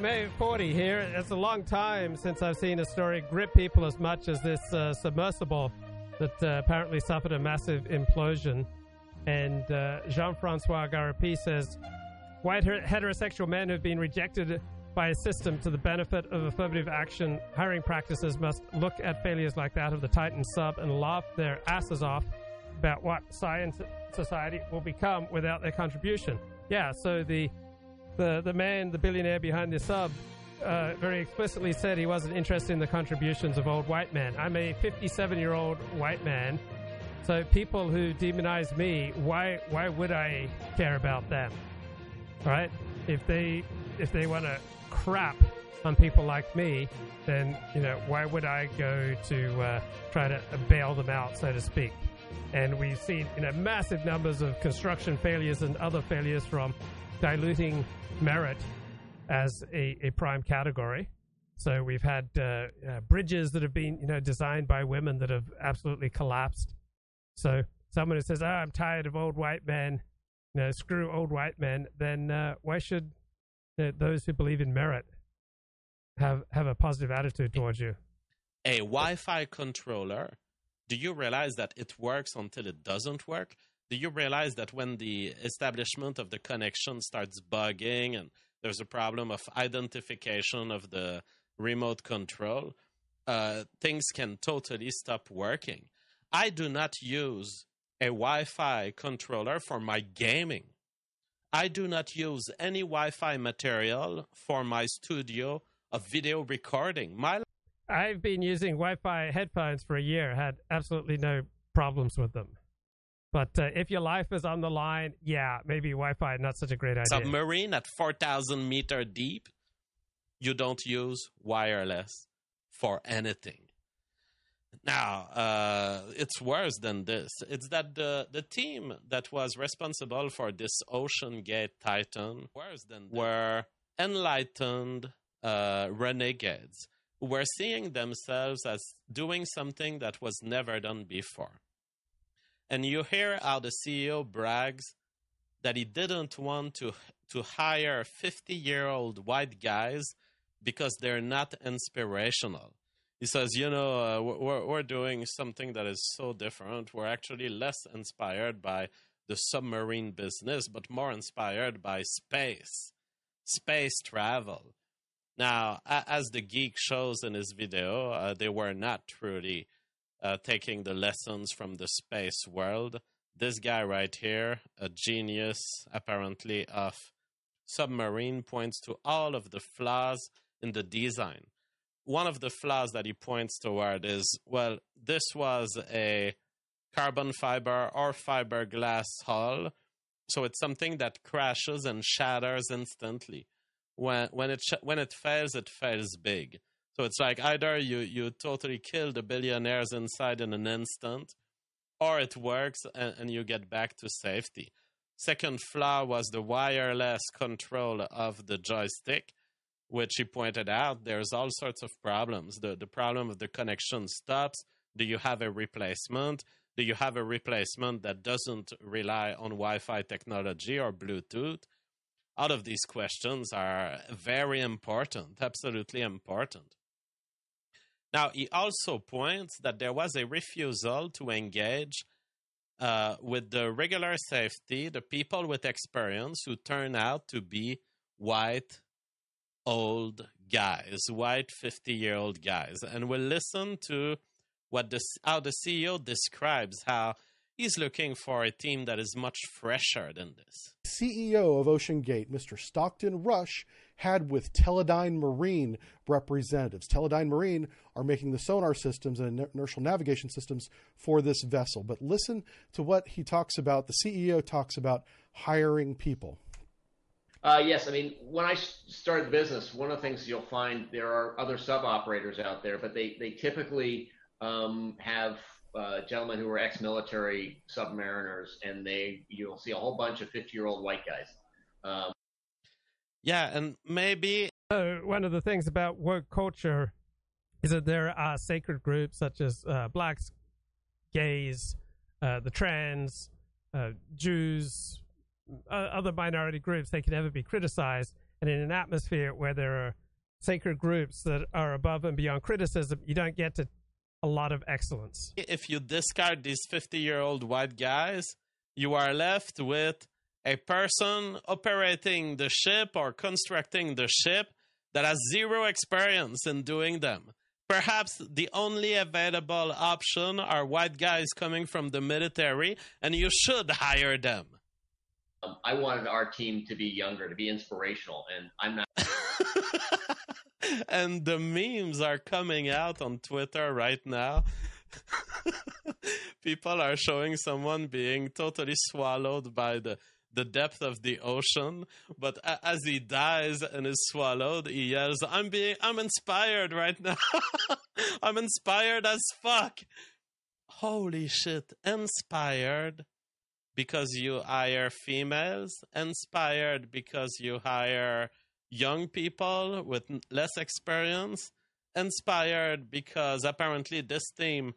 May 40 here. It's a long time since I've seen a story grip people as much as this uh, submersible that uh, apparently suffered a massive implosion. And uh, Jean Francois Gariepy says white heterosexual men who've been rejected by a system to the benefit of affirmative action hiring practices must look at failures like that of the Titan sub and laugh their asses off about what science society will become without their contribution. Yeah, so the the the man, the billionaire behind the sub, uh, very explicitly said he wasn't interested in the contributions of old white men. I'm a 57 year old white man, so people who demonize me, why why would I care about them? Right? If they if they want to crap on people like me, then you know why would I go to uh, try to bail them out, so to speak? And we've seen you know massive numbers of construction failures and other failures from diluting merit as a, a prime category. So we've had uh, uh, bridges that have been, you know, designed by women that have absolutely collapsed. So someone who says, "Oh, I'm tired of old white men," you know, screw old white men, then uh, why should those who believe in merit have have a positive attitude towards you? A Wi-Fi controller. Do you realize that it works until it doesn't work? Do you realize that when the establishment of the connection starts bugging and there's a problem of identification of the remote control, uh, things can totally stop working. I do not use a Wi Fi controller for my gaming. I do not use any Wi Fi material for my studio of video recording. My I've been using Wi Fi headphones for a year, had absolutely no problems with them. But uh, if your life is on the line, yeah, maybe Wi-Fi not such a great idea. Submarine at four thousand meter deep, you don't use wireless for anything. Now, uh, it's worse than this. It's that the the team that was responsible for this OceanGate Titan worse than were enlightened uh, renegades who were seeing themselves as doing something that was never done before and you hear how the CEO brags that he didn't want to to hire 50 year old white guys because they're not inspirational. He says, you know, uh, we're, we're doing something that is so different. We're actually less inspired by the submarine business, but more inspired by space, space travel. Now, as the geek shows in his video, uh, they were not truly uh, taking the lessons from the space world. This guy right here, a genius apparently of submarine, points to all of the flaws in the design. One of the flaws that he points toward is well, this was a carbon fiber or fiberglass hull, so it's something that crashes and shatters instantly. When when it sh- when it fails, it fails big. So it's like either you you totally kill the billionaires inside in an instant, or it works and, and you get back to safety. Second flaw was the wireless control of the joystick, which he pointed out there's all sorts of problems. The the problem of the connection stops. Do you have a replacement? Do you have a replacement that doesn't rely on Wi-Fi technology or Bluetooth? All of these questions are very important, absolutely important. Now, he also points that there was a refusal to engage uh, with the regular safety, the people with experience who turn out to be white, old guys, white 50 year old guys. And we'll listen to what the, how the CEO describes how he's looking for a team that is much fresher than this. CEO of OceanGate, Mr. Stockton Rush, had with Teledyne Marine representatives. Teledyne Marine are making the sonar systems and inertial navigation systems for this vessel. But listen to what he talks about. The CEO talks about hiring people. Uh, yes, I mean, when I started the business, one of the things you'll find there are other sub operators out there, but they, they typically um, have uh, gentlemen who are ex-military submariners, and they you'll see a whole bunch of 50-year-old white guys. Um, yeah, and maybe uh, one of the things about woke culture is that there are sacred groups such as uh, blacks, gays, uh, the trans, uh, Jews, uh, other minority groups. They can never be criticized, And in an atmosphere where there are sacred groups that are above and beyond criticism, you don't get to a lot of excellence. If you discard these 50 year old white guys, you are left with a person operating the ship or constructing the ship that has zero experience in doing them. Perhaps the only available option are white guys coming from the military, and you should hire them. Um, I wanted our team to be younger, to be inspirational, and I'm not. and the memes are coming out on Twitter right now. People are showing someone being totally swallowed by the the depth of the ocean, but as he dies and is swallowed, he yells, "I'm being, I'm inspired right now. I'm inspired as fuck." Holy shit, inspired because you hire females, inspired because you hire young people with less experience, inspired because apparently this team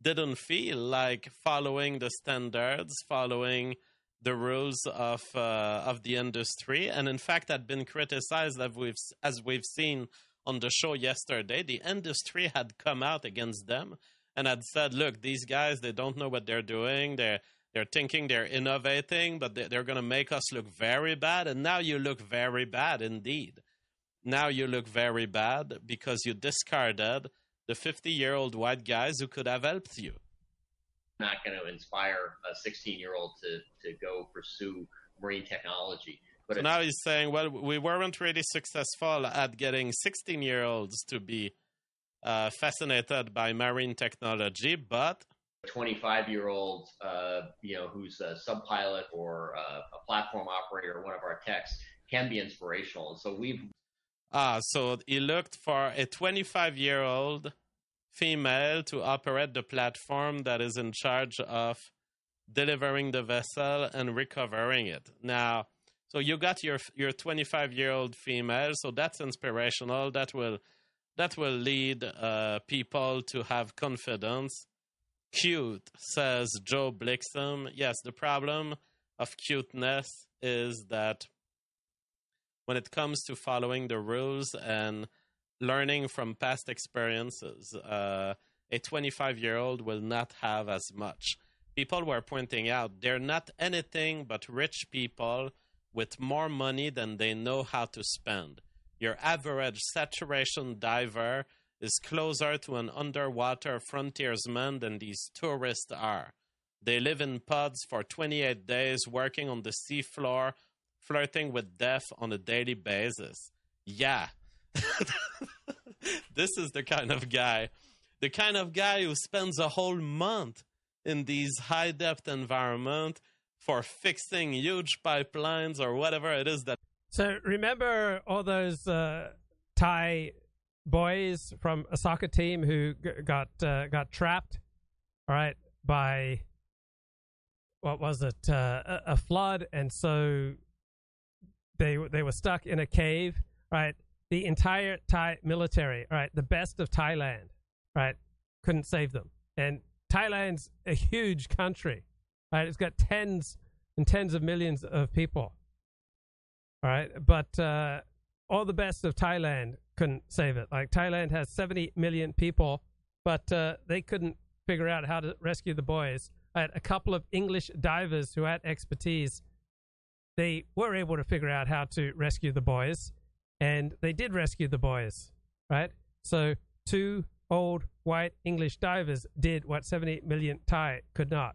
didn't feel like following the standards, following the rules of uh, of the industry, and in fact had been criticized as we've as we've seen on the show yesterday. The industry had come out against them and had said, "Look, these guys they don't know what they're doing. They're they're thinking they're innovating, but they're going to make us look very bad." And now you look very bad indeed. Now you look very bad because you discarded the 50 year old white guys who could have helped you not going to inspire a 16 year old to to go pursue marine technology. But so now he's saying, well, we weren't really successful at getting 16 year olds to be uh, fascinated by marine technology, but 25 year old, uh, you know, who's a sub pilot or uh, a platform operator, one of our techs, can be inspirational. And so we've. Ah, so he looked for a 25 year old female to operate the platform that is in charge of delivering the vessel and recovering it. Now, so you got your your 25 year old female, so that's inspirational. That will that will lead uh, people to have confidence. Cute, says Joe Blixham. Yes, the problem of cuteness is that when it comes to following the rules and learning from past experiences. Uh, a 25 year old will not have as much. People were pointing out they're not anything but rich people with more money than they know how to spend. Your average saturation diver is closer to an underwater frontiersman than these tourists are. They live in pods for 28 days, working on the seafloor, flirting with death on a daily basis. Yeah, this is the kind of guy, the kind of guy who spends a whole month in these high depth environment for fixing huge pipelines or whatever it is that. So remember all those uh, Thai boys from a soccer team who g- got uh, got trapped, all right, by what was it, uh, a, a flood, and so they they were stuck in a cave, right? The entire Thai military, right, the best of Thailand, right, couldn't save them. And Thailand's a huge country, right? It's got tens and tens of millions of people, right? But uh, all the best of Thailand couldn't save it. Like Thailand has 70 million people, but uh, they couldn't figure out how to rescue the boys. A couple of English divers who had expertise. They were able to figure out how to rescue the boys and they did rescue the boys, right? So two old white English divers did what 70 million Thai could not.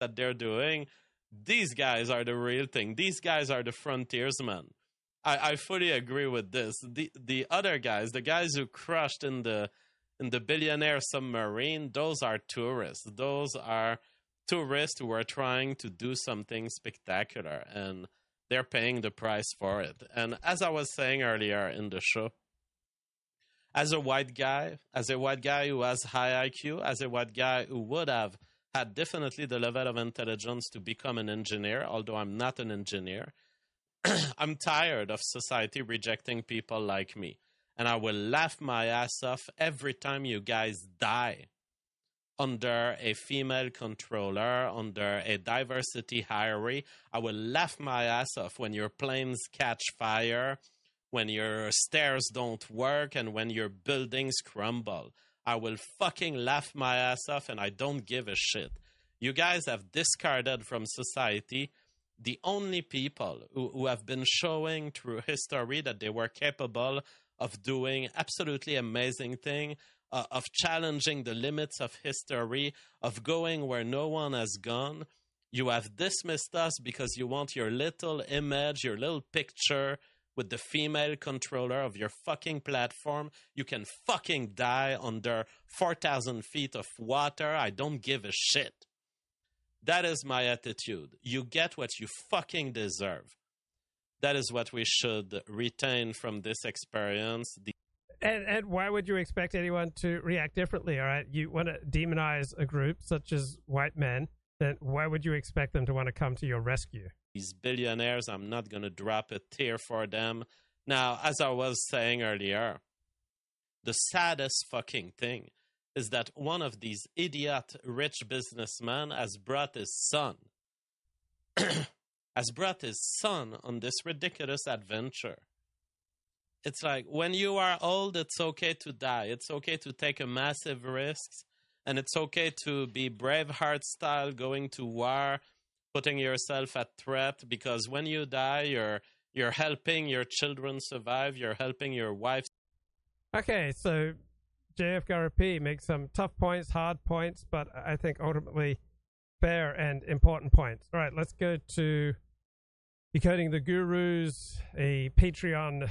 That they're doing. These guys are the real thing. These guys are the frontiersmen. I, I fully agree with this. The the other guys, the guys who crushed in the in the billionaire submarine, those are tourists. Those are tourists who are trying to do something spectacular and they're paying the price for it. And as I was saying earlier in the show, as a white guy, as a white guy who has high IQ, as a white guy who would have had definitely the level of intelligence to become an engineer, although I'm not an engineer, I'm tired of society rejecting people like me. And I will laugh my ass off every time you guys die under a female controller, under a diversity hierarchy. I will laugh my ass off when your planes catch fire, when your stairs don't work, and when your buildings crumble. I will fucking laugh my ass off, and I don't give a shit. You guys have discarded from society the only people who, who have been showing through history that they were capable of doing absolutely amazing thing uh, of challenging the limits of history of going where no one has gone you have dismissed us because you want your little image your little picture with the female controller of your fucking platform you can fucking die under 4000 feet of water i don't give a shit that is my attitude. You get what you fucking deserve. That is what we should retain from this experience. The- and, and why would you expect anyone to react differently? All right, you want to demonize a group such as white men, then why would you expect them to want to come to your rescue? These billionaires, I'm not going to drop a tear for them. Now, as I was saying earlier, the saddest fucking thing is that one of these idiot rich businessmen has brought his son has brought his son on this ridiculous adventure. It's like when you are old, it's okay to die. It's okay to take a massive risks, and it's okay to be Braveheart style, going to war, putting yourself at threat. Because when you die, you're you're helping your children survive. You're helping your wife. Okay, so JF Gariepy makes some tough points, hard points, but I think ultimately fair and important points. All right, let's go to Decoding the Gurus, a Patreon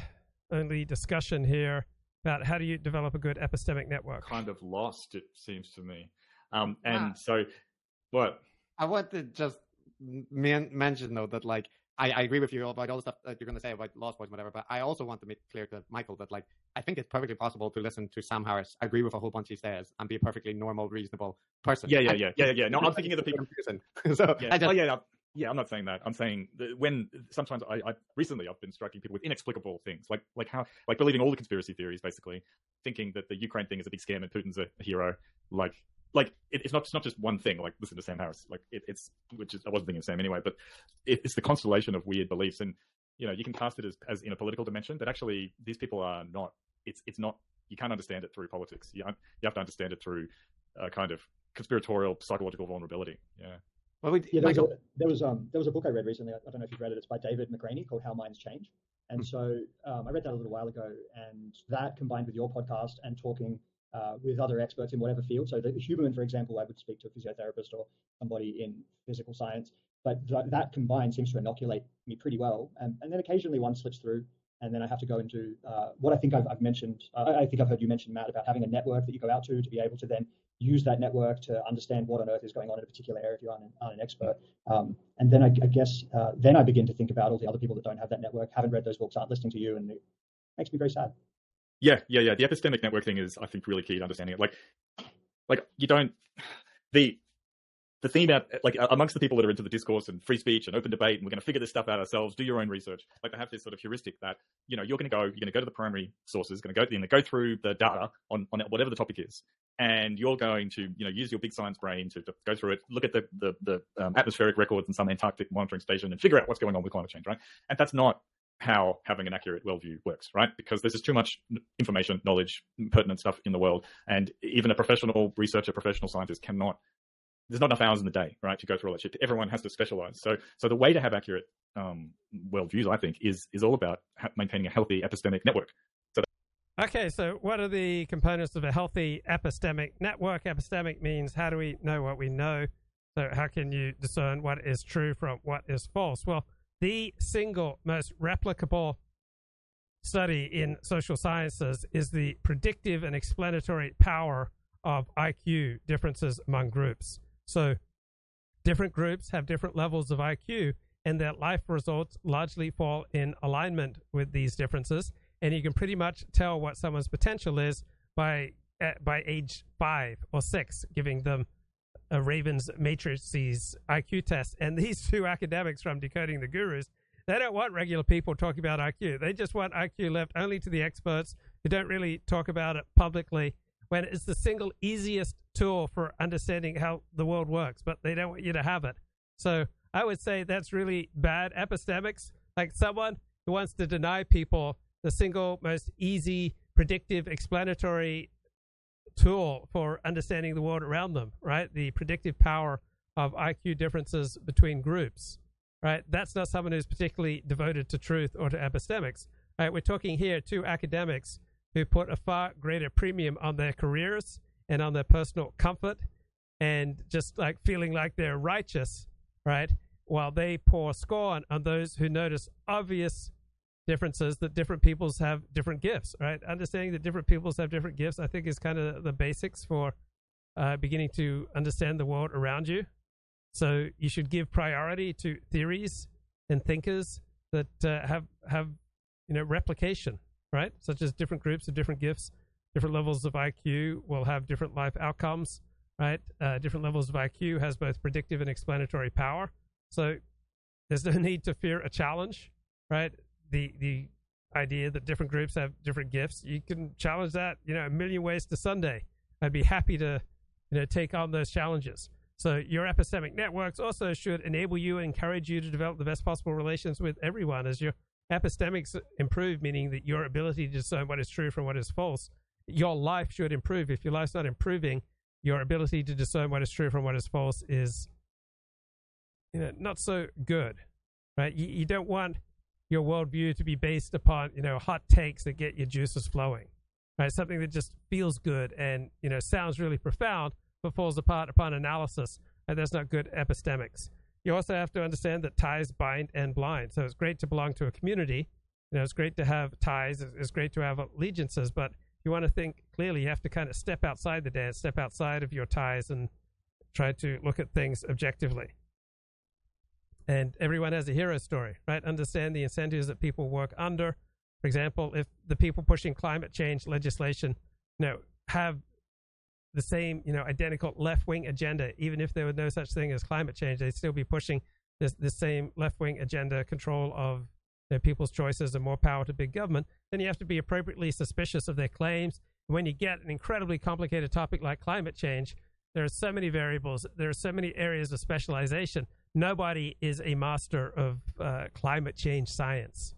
only discussion here about how do you develop a good epistemic network. Kind of lost, it seems to me. Um, and ah. so, what? I want to just man- mention though that like I, I agree with you about all the stuff that you're going to say about lost boys, whatever. But I also want to make clear to Michael that like I think it's perfectly possible to listen to Sam Harris, agree with a whole bunch he says, and be a perfully normal, reasonable person. Yeah, yeah, yeah, yeah, yeah. No, I'm thinking of the people. so yeah. Just, oh yeah, yeah. I'm not saying that. I'm saying that when sometimes I, I recently I've been striking people with inexplicable things, like like how like believing all the conspiracy theories, basically thinking that the Ukraine thing is a big scam and Putin's a, hero, like like it, it's not it's not just one thing. Like listen to Sam Harris, like it, it's which is I wasn't thinking of Sam anyway, but it, it's the constellation of weird beliefs, and you know you can cast it as, as in a political dimension, but actually these people are not. It's it's not. You can't understand it through politics. You you have to understand it through a kind of conspiratorial psychological vulnerability. Yeah. Well, we, yeah, there was, a, there was um there was a book I read recently. I don't know if you've read it. It's by David McRaney called How Minds Change. And hmm. so um, I read that a little while ago, and that combined with your podcast and talking uh, with other experts in whatever field. So the Huberman, for example, I would speak to a physiotherapist or somebody in physical science, but th- that combined seems to inoculate me pretty well. And, and, then occasionally one slips through, and then I have to go into uh, what I think I've, I've mentioned. Uh, I think I've heard you mention Matt about having a network that you go out to to be able to then use that network to understand what on earth is going on in a particular area if you aren't an, aren't an expert. Um, and then I, I guess uh, then I begin to think about all the other people that don't have that network, haven't read those books, aren't listening to you, and it makes me very sad. Yeah, yeah, yeah. The epistemic network thing is, I think, really key to understanding it. Like, like you don't the the theme out like amongst the people that are into the discourse and free speech and open debate and we're going to figure this stuff out ourselves do your own research like they have this sort of heuristic that you know you're going to go you're going to go to the primary sources going to go know, go through the data on, on whatever the topic is and you're going to you know use your big science brain to, to go through it look at the the, the um, atmospheric records in some antarctic monitoring station and figure out what's going on with climate change right and that's not how having an accurate worldview works, right? Because there's just too much information, knowledge, pertinent stuff in the world, and even a professional researcher, professional scientist cannot. There's not enough hours in the day, right, to go through all that shit. Everyone has to specialize. So, so the way to have accurate um, worldviews, I think, is is all about ha- maintaining a healthy epistemic network. So okay, so what are the components of a healthy epistemic network? Epistemic means how do we know what we know? So, how can you discern what is true from what is false? Well the single most replicable study in social sciences is the predictive and explanatory power of IQ differences among groups. So, different groups have different levels of IQ, and their life results largely fall in alignment with these differences. And you can pretty much tell what someone's potential is by uh, by age five or six, giving them a Raven's matrices IQ test. And these two academics from Decoding the Gurus, they don't want regular people talking about IQ. They just want IQ left only to the experts who don't really talk about it publicly when it's the single easiest tool for understanding how the world works, but they don't want you to have it. So I would say that's really bad epistemics. Like someone who wants to deny people the single most easy, predictive, explanatory tool for understanding the world around them, right? The predictive power of IQ differences between groups, right? That's not someone who's particularly devoted to truth or to epistemics. Right? We're talking here two academics who put a far greater premium on their careers and on their personal comfort and just like feeling like they're righteous, right? While they pour scorn on those who notice obvious differences that different peoples have different gifts, right? Understanding that different peoples have different gifts, I think, is kind of the basics for uh, beginning to understand the world around you. So you should give priority to theories and thinkers that uh, have have you know replication, right? Such as different groups of different gifts, different levels of IQ will have different life outcomes, right? Uh, different levels of IQ has both predictive and explanatory power. So there's no need to fear a challenge, right? The the idea that different groups have different gifts, you can challenge that, you know, a million ways to Sunday. I'd be happy to, you know, take on those challenges. So your epistemic networks also should enable you and encourage you to develop the best possible relations with everyone as your epistemics improve, meaning that your ability to discern what is true from what is false, your life should improve. If your life's not improving, your ability to discern what is true from what is false is you know, not so good, right? You, you don't want your worldview to be based upon, you know, hot takes that get your juices flowing, right? Something that just feels good and, you know, sounds really profound, but falls apart upon analysis. And that's not good epistemics. You also have to understand that ties bind and blind. So it's great to belong to a community. You know, it's great to have ties. It's great to have allegiances, but you want to think clearly, you have to kind of step outside the dance, step outside of your ties, and try to look at things objectively. And everyone has a hero story, right? Understand the incentives that people work under. For example, if the people pushing climate change legislation, you know, have the same, you know, identical left wing agenda, even if there were no such thing as climate change, they'd still be pushing this the same left wing agenda, control of you know, people's choices and more power to big government. Then you have to be appropriately suspicious of their claims. When you get an incredibly complicated topic like climate change, there are so many variables, there are so many areas of specialization. Nobody is a master of uh, climate change science.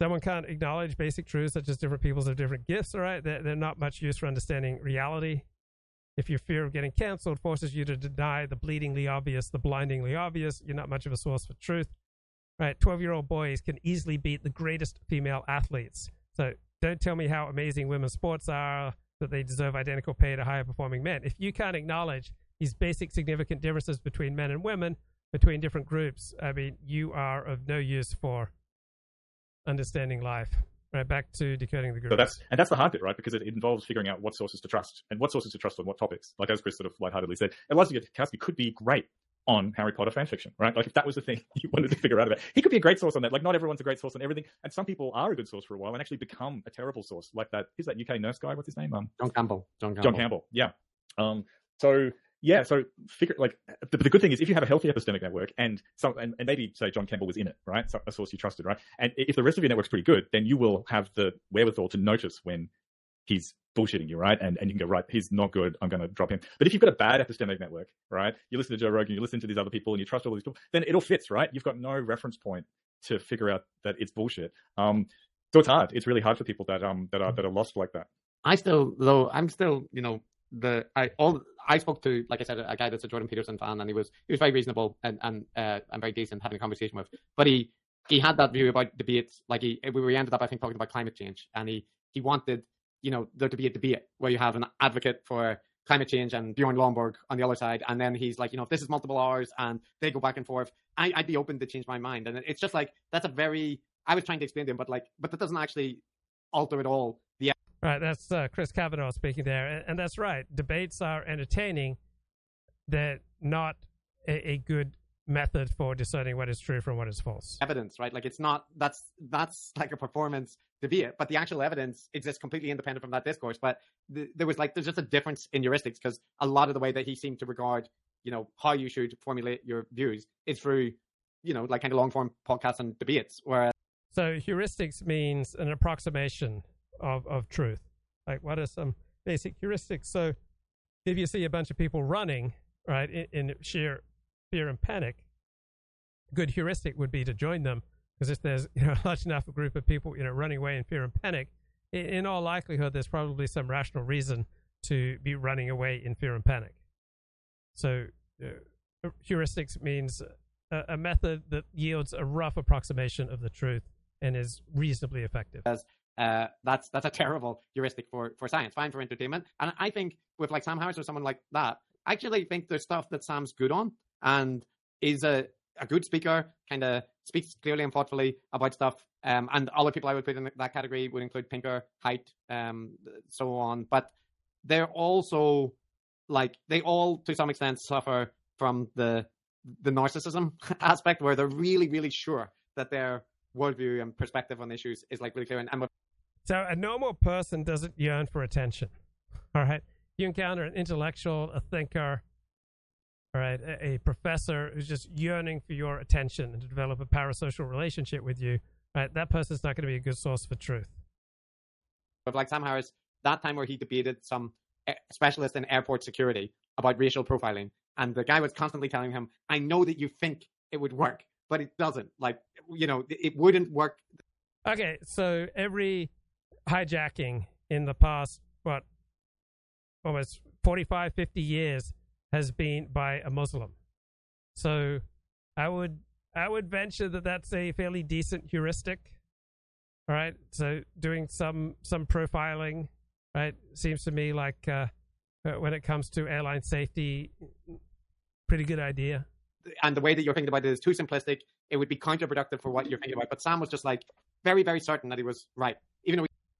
Someone can't acknowledge basic truths such as different peoples have different gifts, all right? They're, they're not much use for understanding reality. If your fear of getting canceled forces you to deny the bleedingly obvious, the blindingly obvious, you're not much of a source for truth. Right? 12 year old boys can easily beat the greatest female athletes. So don't tell me how amazing women's sports are, that they deserve identical pay to higher performing men. If you can't acknowledge these basic significant differences between men and women, between different groups, I mean, you are of no use for understanding life. Right, back to decoding the gurus. So that's and that's the hard bit, right? Because it, it, involves figuring out what sources to trust and what sources to trust on what topics. Like as Chris sort of lightheartedly said, Eliezer Yudkowsky could be great on Harry Potter fan fiction, right? Like if that was the thing you wanted to figure out about, he could be a great source on that. Like not everyone's a great source on everything, and some people are a good source for a while and actually become a terrible source. Like that, who's that UK nurse guy? What's his name? Um, John Campbell. John Campbell. John Campbell. Yeah. Um. So yeah, so figure like the, the, good thing is if you have a healthy epistemic network and some and, and, maybe say John Campbell was in it, right? So a source you trusted, right? And if the rest of your network's pretty good, then you will have the wherewithal to notice when he's bullshitting you, right? And and you can go, right, he's not good, I'm gonna drop him. But if you've got a bad epistemic network, right? You listen to Joe Rogan, you listen to these other people and you trust all these people, then it all fits, right? You've got no reference point to figure out that it's bullshit. Um so it's hard. It's really hard for people that um that are that are lost like that. I still though I'm still, you know, the I all I spoke to, like I said, a guy that's a Jordan Peterson fan, and he was he was very reasonable and and uh, and very decent having a conversation with. But he he had that view about debates. Like he we ended up, I think, talking about climate change, and he he wanted you know there to be a debate where you have an advocate for climate change and Bjorn Lomborg on the other side, and then he's like, you know, if this is multiple hours and they go back and forth, I, I'd be open to change my mind. And it's just like that's a very I was trying to explain to him, but like, but that doesn't actually alter at all the Right, that's uh, Chris Kavanagh speaking there, and, and, that's right. Debates are entertaining, they're not a, a, good method for deciding what is true from what is false. Evidence, right? Like it's not that's that's like a performance debate, but the actual evidence exists completely independent from that discourse. But the, there was like there's just a difference in heuristics because a lot of the way that he seemed to regard, you know, how you should formulate your views is through, you know, like kind of long form podcasts and debates. Whereas so heuristics means an approximation of, of truth. Like, what are some basic heuristics? So, if you see a bunch of people running, right, in, in sheer fear and panic, a good heuristic would be to join them. Because if there's you know a large enough group of people you know running away in fear and panic, in, in all likelihood, there's probably some rational reason to be running away in fear and panic. So, uh, heuristics means a, a method that yields a rough approximation of the truth and is reasonably effective. Uh, that's that's a terrible heuristic for for science. Fine for entertainment, and I think with like Sam Harris or someone like that, I actually think there's stuff that Sam's good on and is a a good speaker, kind of speaks clearly and thoughtfully about stuff. Um, and other people I would put in that category would include Pinker, Haidt, um, so on. But they're also like they all to some extent suffer from the the narcissism aspect where they're really really sure that their worldview and perspective on issues is like really clear and, and so a normal person doesn't yearn for attention all right you encounter an intellectual a thinker all right a, a professor who's just yearning for your attention and to develop a parasocial relationship with you right that person's not going to be a good source for truth but like sam harris that time where he debated some eh, specialist in airport security about racial profiling and the guy was constantly telling him, I know that you think it would work, but it doesn't. Like, you know, it wouldn't work. Okay, so every hijacking in the past, what, almost 45, 50 years has been by a Muslim. So I would I would venture that that's a fairly decent heuristic. All right, so doing some some profiling, right, seems to me like uh, when it comes to airline safety, pretty good idea. And the way that you're thinking about it is too simplistic. It would be counterproductive for what you're thinking about. But Sam was just like very, very certain that he was right,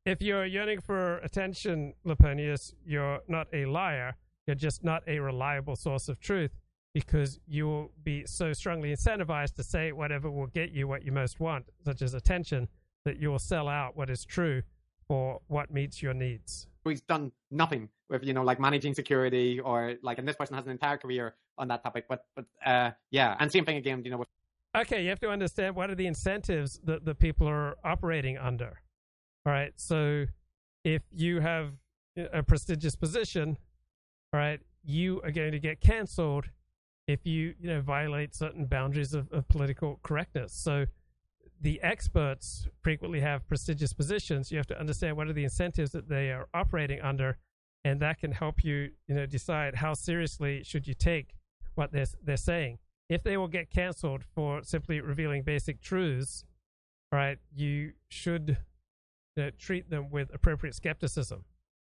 if you're yearning for attention, Leponius, you're not a liar. You're just not a reliable source of truth because you will be so strongly incentivized to say whatever will get you what you most want, such as attention, that you will sell out what is true for what meets your needs. He's done nothing with you know like managing security or like, and this person has an entire career on that topic. But but uh, yeah, and same thing again. You know. With- okay, you have to understand what are the incentives that the people are operating under. All right, so if you have a prestigious position, all right, you are going to get cancelled if you you know violate certain boundaries of, of political correctness. So the experts frequently have prestigious positions. You have to understand what are the incentives that they are operating under, and that can help you, you know, decide how seriously should you take what they're they're saying. If they will get canceled for simply revealing basic truths, right, you should you know, treat them with appropriate skepticism.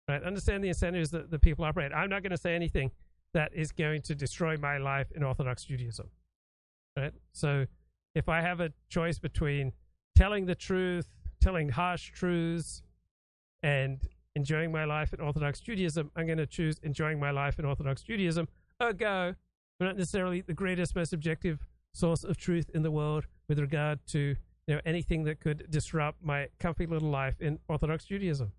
Right, understand the incentives that the people operate. I'm not going to say anything that is going to destroy my life in Orthodox Judaism. Right, so if I have a choice between telling the truth, telling harsh truths, and enjoying my life in Orthodox Judaism, I'm going to choose enjoying my life in Orthodox Judaism. Ergo, I'm not necessarily the greatest, most objective source of truth in the world with regard to you know anything that could disrupt my comfy little life in Orthodox Judaism.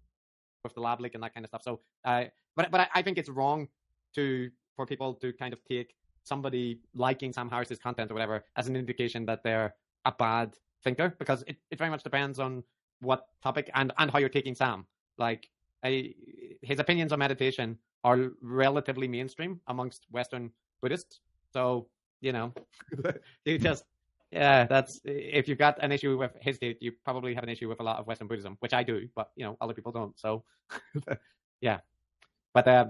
With the lab leak and that kind of stuff. So, uh, but but I think it's wrong to for people to kind of take somebody liking Sam Harris's content or whatever as an indication that they're a bad thinker because it, it very much depends on what topic and, and how you're taking Sam. Like I, his opinions on meditation are relatively mainstream amongst Western Buddhists. So, you know, you just, yeah, that's, if you've got an issue with his take, you probably have an issue with a lot of Western Buddhism, which I do, but, you know, other people don't. So, yeah. But, uh,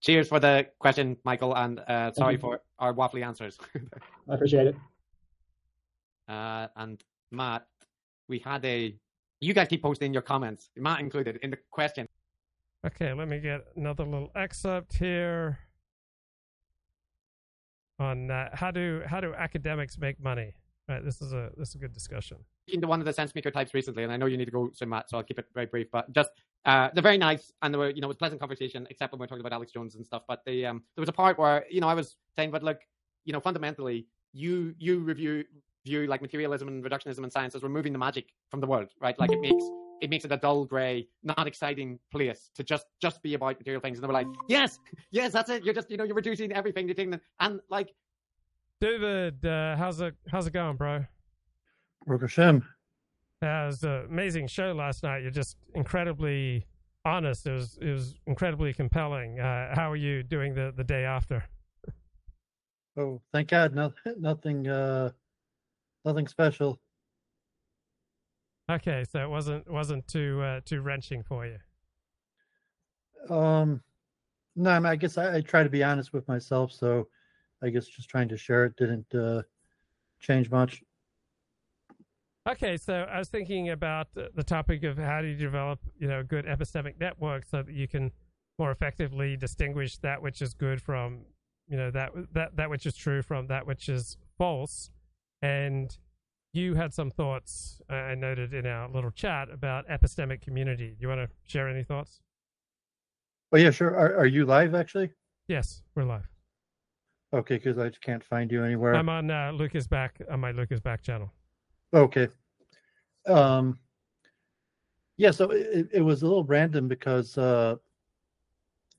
cheers for the question, Michael, and uh, sorry for our waffly answers. I appreciate it. Uh, and Matt, we had a. You guys keep posting your comments, Matt included, in the question. Okay, let me get another little excerpt here on uh, how do how do academics make money. Right, this is a this is a good discussion. Into one of the sense maker types recently, and I know you need to go soon, Matt, so I'll keep it very brief. But just uh, they're very nice, and they were you know it was pleasant conversation, except when we are talking about Alex Jones and stuff. But they um there was a part where you know I was saying, but look, you know fundamentally you you review view like materialism and reductionism in science as removing the magic from the world, right? Like it makes it makes it a dull, grey, not exciting place to just just be about material things. And they were like, yes, yes, that's it. You're just you know you're reducing everything to things, and like David, uh, how's it how's it going, bro? Baruch Hashem. That was an amazing show last night. You're just incredibly honest. It was it was incredibly compelling. Uh, how are you doing the the day after? Oh, thank God, no, nothing, uh, nothing special. Okay, so it wasn't wasn't too uh, too wrenching for you. Um, no, I, mean, I guess I, I, try to be honest with myself, so I guess just trying to share it didn't uh, change much. Okay, so I was thinking about the topic of how do you develop, you know, good epistemic networks so that you can more effectively distinguish that which is good from, you know, that that that which is true from that which is false. And you had some thoughts uh, I noted in our little chat about epistemic community. Do you want to share any thoughts? Oh yeah, sure. Are are you live actually? Yes, we're live. Okay, because I just can't find you anywhere. I'm on uh, Lucas back on my Lucas back channel. Okay. Um, yeah, so it, it was a little random because, uh,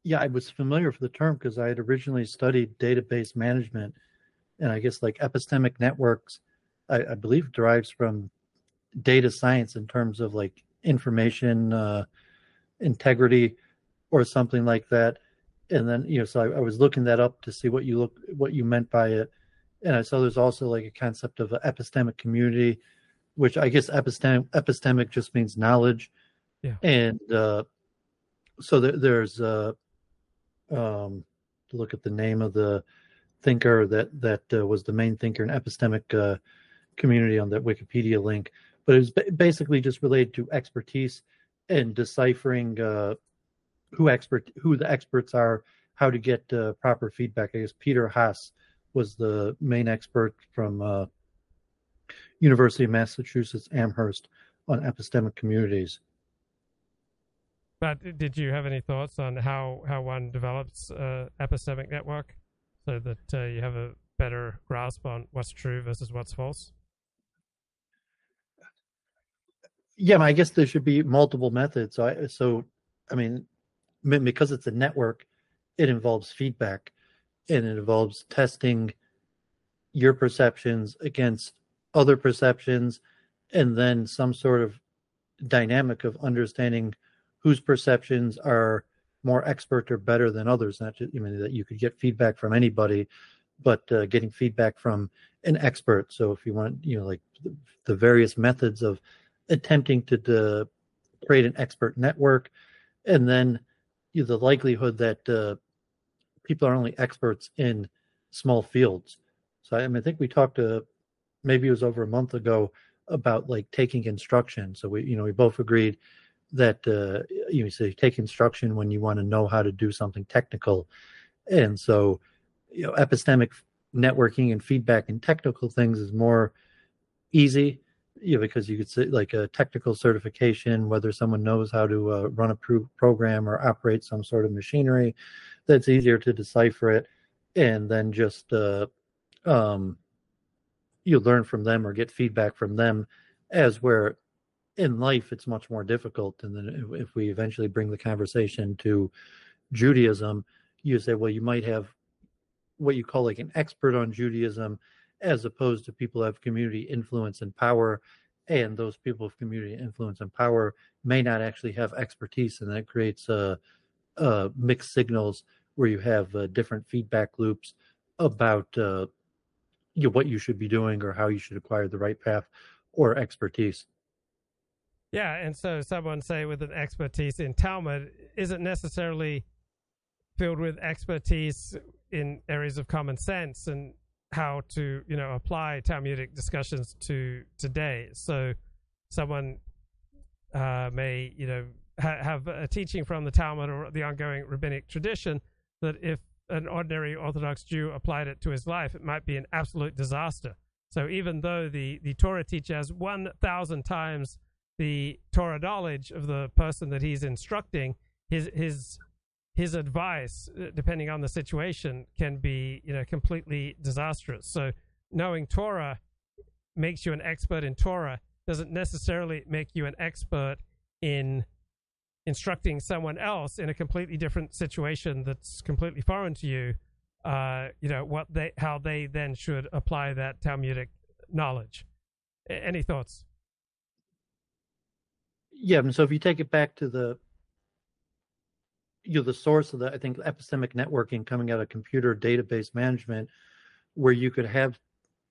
yeah, I was familiar with the term because I had originally studied database management, and I guess like epistemic networks, I, I believe derives from data science in terms of like information uh, integrity or something like that. And then you know, so I, I was looking that up to see what you look what you meant by it, and I saw there's also like a concept of an epistemic community which I guess epistemic, epistemic just means knowledge. Yeah. And uh, so there, there's uh, um, to look at the name of the thinker that that uh, was the main thinker in epistemic uh, community on that Wikipedia link, but it was basically just related to expertise and deciphering uh, who expert who the experts are, how to get uh, proper feedback. I guess Peter Haas was the main expert from uh, University of Massachusetts Amherst on epistemic communities. But did you have any thoughts on how, how one develops uh, epistemic network so that uh, you have a better grasp on what's true versus what's false? Yeah, I guess there should be multiple methods. So, I, so I mean, because it's a network, it involves feedback and it involves testing your perceptions against other perceptions, and then some sort of dynamic of understanding whose perceptions are more expert or better than others. Not just, I mean, that you could get feedback from anybody, but uh, getting feedback from an expert. So if you want, you know, like the various methods of attempting to create an expert network, and then the likelihood that uh, people are only experts in small fields. So I mean, I think we talked to maybe it was over a month ago about like taking instruction. So we, you know, we both agreed that uh, you say take instruction when you want to know how to do something technical, and so you know, epistemic networking and feedback and technical things is more easy. You know, because you could say like a technical certification, whether someone knows how to uh, run a pro- program or operate some sort of machinery, that's easier to decipher it, and then just uh, um, you learn from them or get feedback from them as where in life it's much more difficult and then if we eventually bring the conversation to judaism you say well you might have what you call like an expert on judaism as opposed to people who have community influence and power and those people of community influence and power may not actually have expertise and that creates uh, uh, mixed signals where you have uh, different feedback loops about uh, you know, what you should be doing or how you should acquire the right path or expertise. Yeah, and so someone say with an expertise in Talmud isn't necessarily filled with expertise in areas of common sense and how to you know apply Talmudic discussions to today. So someone uh, may you know ha- have a teaching from the Talmud or the ongoing rabbinic tradition that if an ordinary Orthodox Jew applied it to his life, it might be an absolute disaster. So even though the, the Torah teacher has 1,000 times the Torah knowledge of the person that he's instructing, his, his, his advice, uh, depending on the situation, can be you know completely disastrous. So knowing Torah makes you an expert in Torah doesn't necessarily make you an expert in instructing someone else in a completely different situation that's completely foreign to you, uh, you know, what they, how they then should apply that Talmudic knowledge. A- any thoughts? Yeah. So if you take it back to the you know the source of the I think epistemic networking coming out of computer database management, where you could have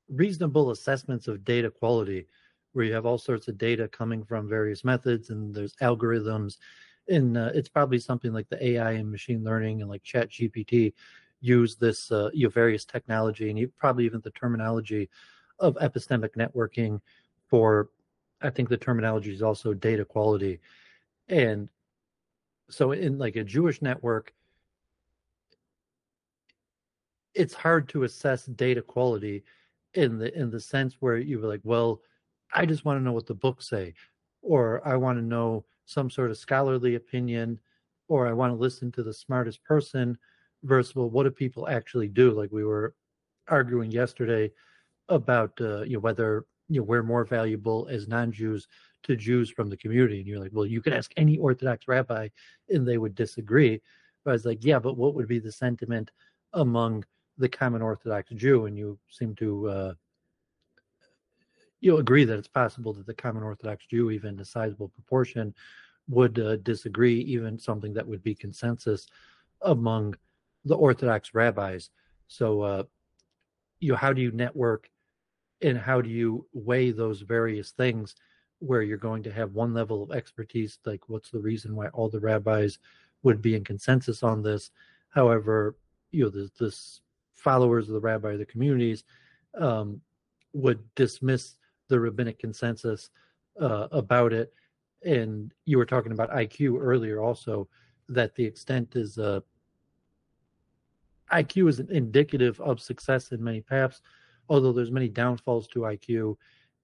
reasonable assessments of data quality, where you have all sorts of data coming from various methods and there's algorithms, and uh, it's probably something like the AI and machine learning and like Chat GPT use this uh, you know various technology and you, probably even the terminology of epistemic networking for I think the terminology is also data quality. And so in like a Jewish network, it's hard to assess data quality in the in the sense where you were like, well, I just want to know what the books say, or I want to know some sort of scholarly opinion, or I want to listen to the smartest person versus well, what do people actually do? Like we were arguing yesterday about uh, you know whether you know we're more valuable as non-Jews to Jews from the community, and you're like, well, you could ask any Orthodox rabbi, and they would disagree. But I was like, yeah, but what would be the sentiment among the common Orthodox Jew? And you seem to uh, you agree that it's possible that the common Orthodox Jew, even a sizable proportion, would uh, disagree, even something that would be consensus among the Orthodox rabbis. So, uh, you know, how do you network and how do you weigh those various things where you're going to have one level of expertise like what's the reason why all the rabbis would be in consensus on this however you know the, the followers of the rabbi the communities um, would dismiss the rabbinic consensus uh, about it and you were talking about iq earlier also that the extent is uh, iq is indicative of success in many paths although there's many downfalls to IQ.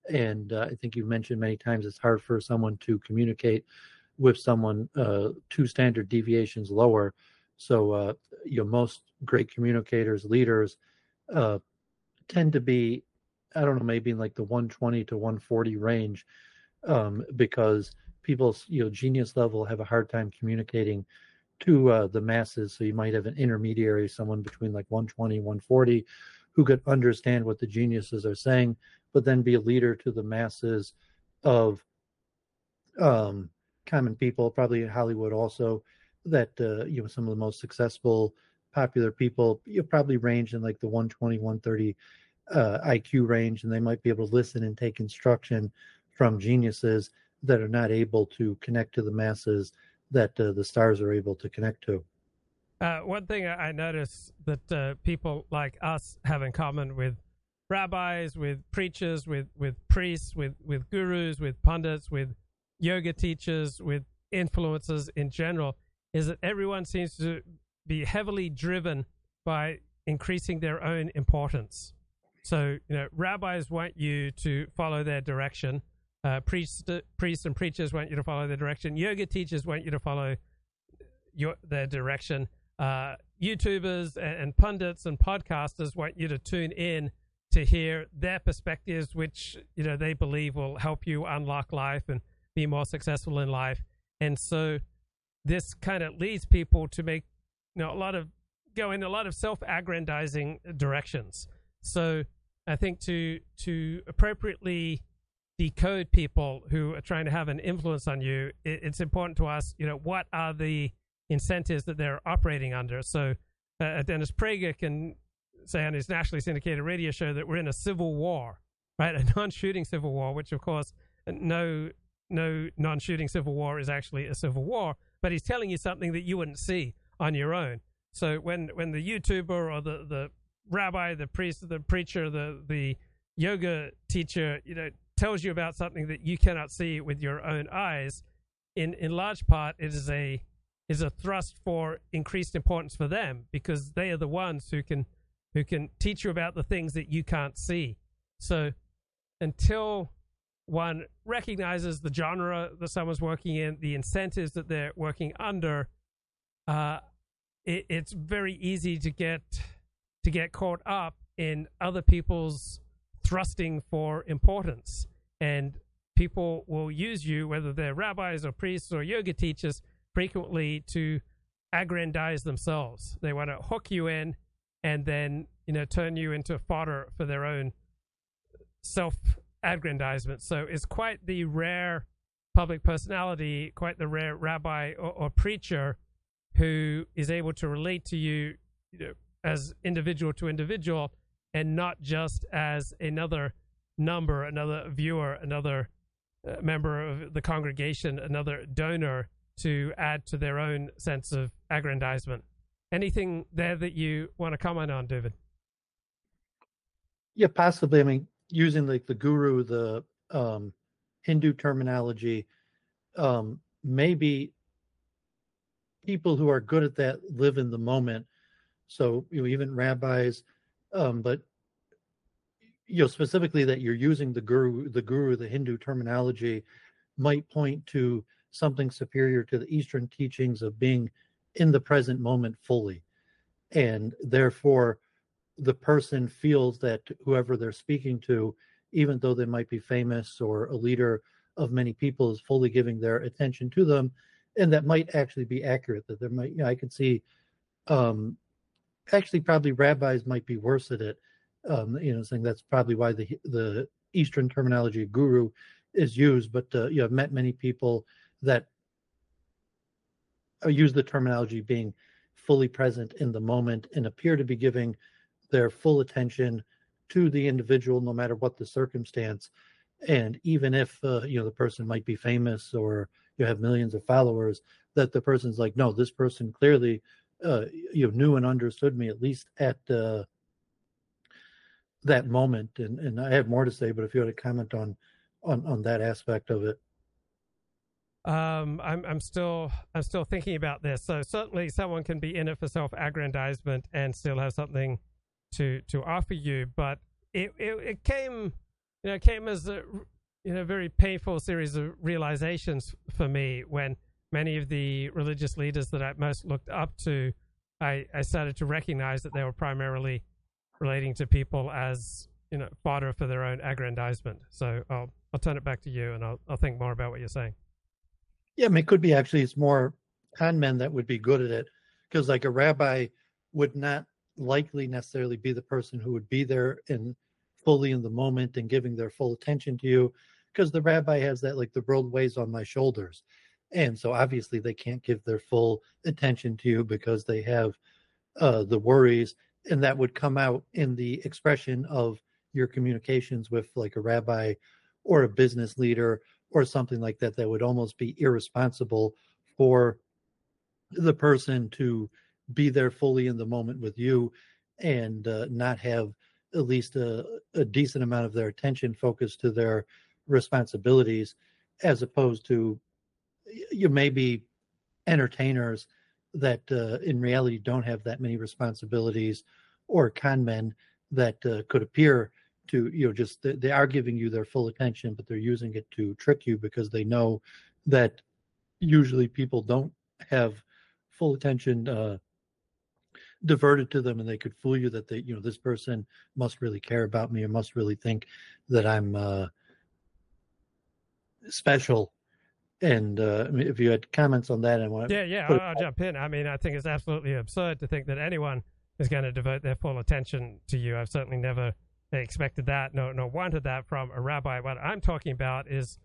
And uh, I think you've mentioned many times it's hard for someone to communicate with someone uh, two standard deviations lower. So, uh, you know, most great communicators, leaders, uh, tend to be, I don't know, maybe in like the 120 to 140 range, um, because people's you know genius level have a hard time communicating to uh, the masses. So you might have an intermediary, someone between like 120, 140, who could understand what the geniuses are saying, but then be a leader to the masses of um, common people, probably in Hollywood also, that uh, you know some of the most successful, popular people you probably range in like the 120, 130 uh, IQ range, and they might be able to listen and take instruction from geniuses that are not able to connect to the masses that uh, the stars are able to connect to. Uh, one thing I notice that uh, people like us have in common with rabbis, with preachers, with, with priests, with, with gurus, with pundits, with yoga teachers, with influencers in general, is that everyone seems to be heavily driven by increasing their own importance. So, you know, rabbis want you to follow their direction. Uh, priests, priests and preachers want you to follow their direction. Yoga teachers want you to follow your, their direction uh, YouTubers and, and pundits and podcasters want you to tune in to hear their perspectives, which you know they believe will help you unlock life and be more successful in life. And so this kind of leads people to make you know a lot of go in a lot of self-aggrandizing directions. So I think to to appropriately decode people who are trying to have an influence on you, it, it's important to us, you know, what are the incentives that they're operating under. So uh, Dennis Prager can say on his nationally syndicated radio show that we're in a civil war, right? A non-shooting civil war, which of course no no non-shooting civil war is actually a civil war, but he's telling you something that you wouldn't see on your own. So when when the YouTuber or the the rabbi, the priest, the preacher, the the yoga teacher, you know, tells you about something that you cannot see with your own eyes, in in large part it is a is a thrust for increased importance for them because they are the ones who can who can teach you about the things that you can't see. So until one recognizes the genre that someone's working in, the incentives that they're working under, uh, it, it's very easy to get to get caught up in other people's thrusting for importance, and people will use you, whether they're rabbis or priests or yoga teachers, frequently to aggrandize themselves. They want to hook you in and then, you know, turn you into fodder for their own self aggrandizement. So it's quite the rare public personality, quite the rare rabbi or, or preacher who is able to relate to you, you know, as individual to individual and not just as another number, another viewer, another uh, member of the congregation, another donor to add to their own sense of aggrandizement. Anything there that you want to comment on, David? Yeah, possibly. I mean, using like the guru, the um, Hindu terminology, um, maybe people who are good at that live in the moment. So you know, even rabbis, um, but you know specifically that you're using the guru, the guru, the Hindu terminology, might point to something superior to the Eastern teachings of being in the present moment fully, and therefore the person feels that whoever they're speaking to, even though they might be famous or a leader of many people, is fully giving their attention to them, and that might actually be accurate. That there might, you know, I could see, um, actually, probably rabbis might be worse at it. Um, you know, saying that's probably why the the Eastern terminology guru is used. But uh, you know, I've met many people that use the terminology being fully present in the moment and appear to be giving their full attention to the individual, no matter what the circumstance. And even if uh, you know the person might be famous or you have millions of followers, that the person's like, no, this person clearly uh, you know knew and understood me at least at uh, that moment. And and I have more to say, but if you had to comment on on on that aspect of it. Um, I'm I'm still I'm still thinking about this. So certainly someone can be in it for self-aggrandizement and still have something to to offer you, but it it, it came you know came as a you know very painful series of realizations for me when many of the religious leaders that I most looked up to, I I started to recognize that they were primarily relating to people as you know fodder for their own aggrandizement. So I'll I'll turn it back to you, and I'll I'll think more about what you're saying. Yeah, I mean, it could be actually it's more con men that would be good at it because like a rabbi would not likely necessarily be the person who would be there and fully in the moment and giving their full attention to you because the rabbi has that like the world weighs on my shoulders. And so obviously they can't give their full attention to you because they have uh, the worries and that would come out in the expression of your communications with like a rabbi or a business leader or something like that that would almost be irresponsible for the person to be there fully in the moment with you and uh, not have at least a, a, decent amount of their attention focused to their responsibilities as opposed to you may be entertainers that uh, in reality don't have that many responsibilities or con men that uh, could appear to you know just they are giving you their full attention but they're using it to trick you because they know that usually people don't have full attention uh, diverted to them and they could fool you that they you know this person must really care about me or must really think that i'm uh, special and uh, I mean, if you had comments on that, I want yeah, yeah, I'll, I'll jump in. I mean, I think it's absolutely absurd to think that anyone is going to devote their full attention to you. I've certainly never expected that, no, no wanted that from a rabbi. What I'm talking about is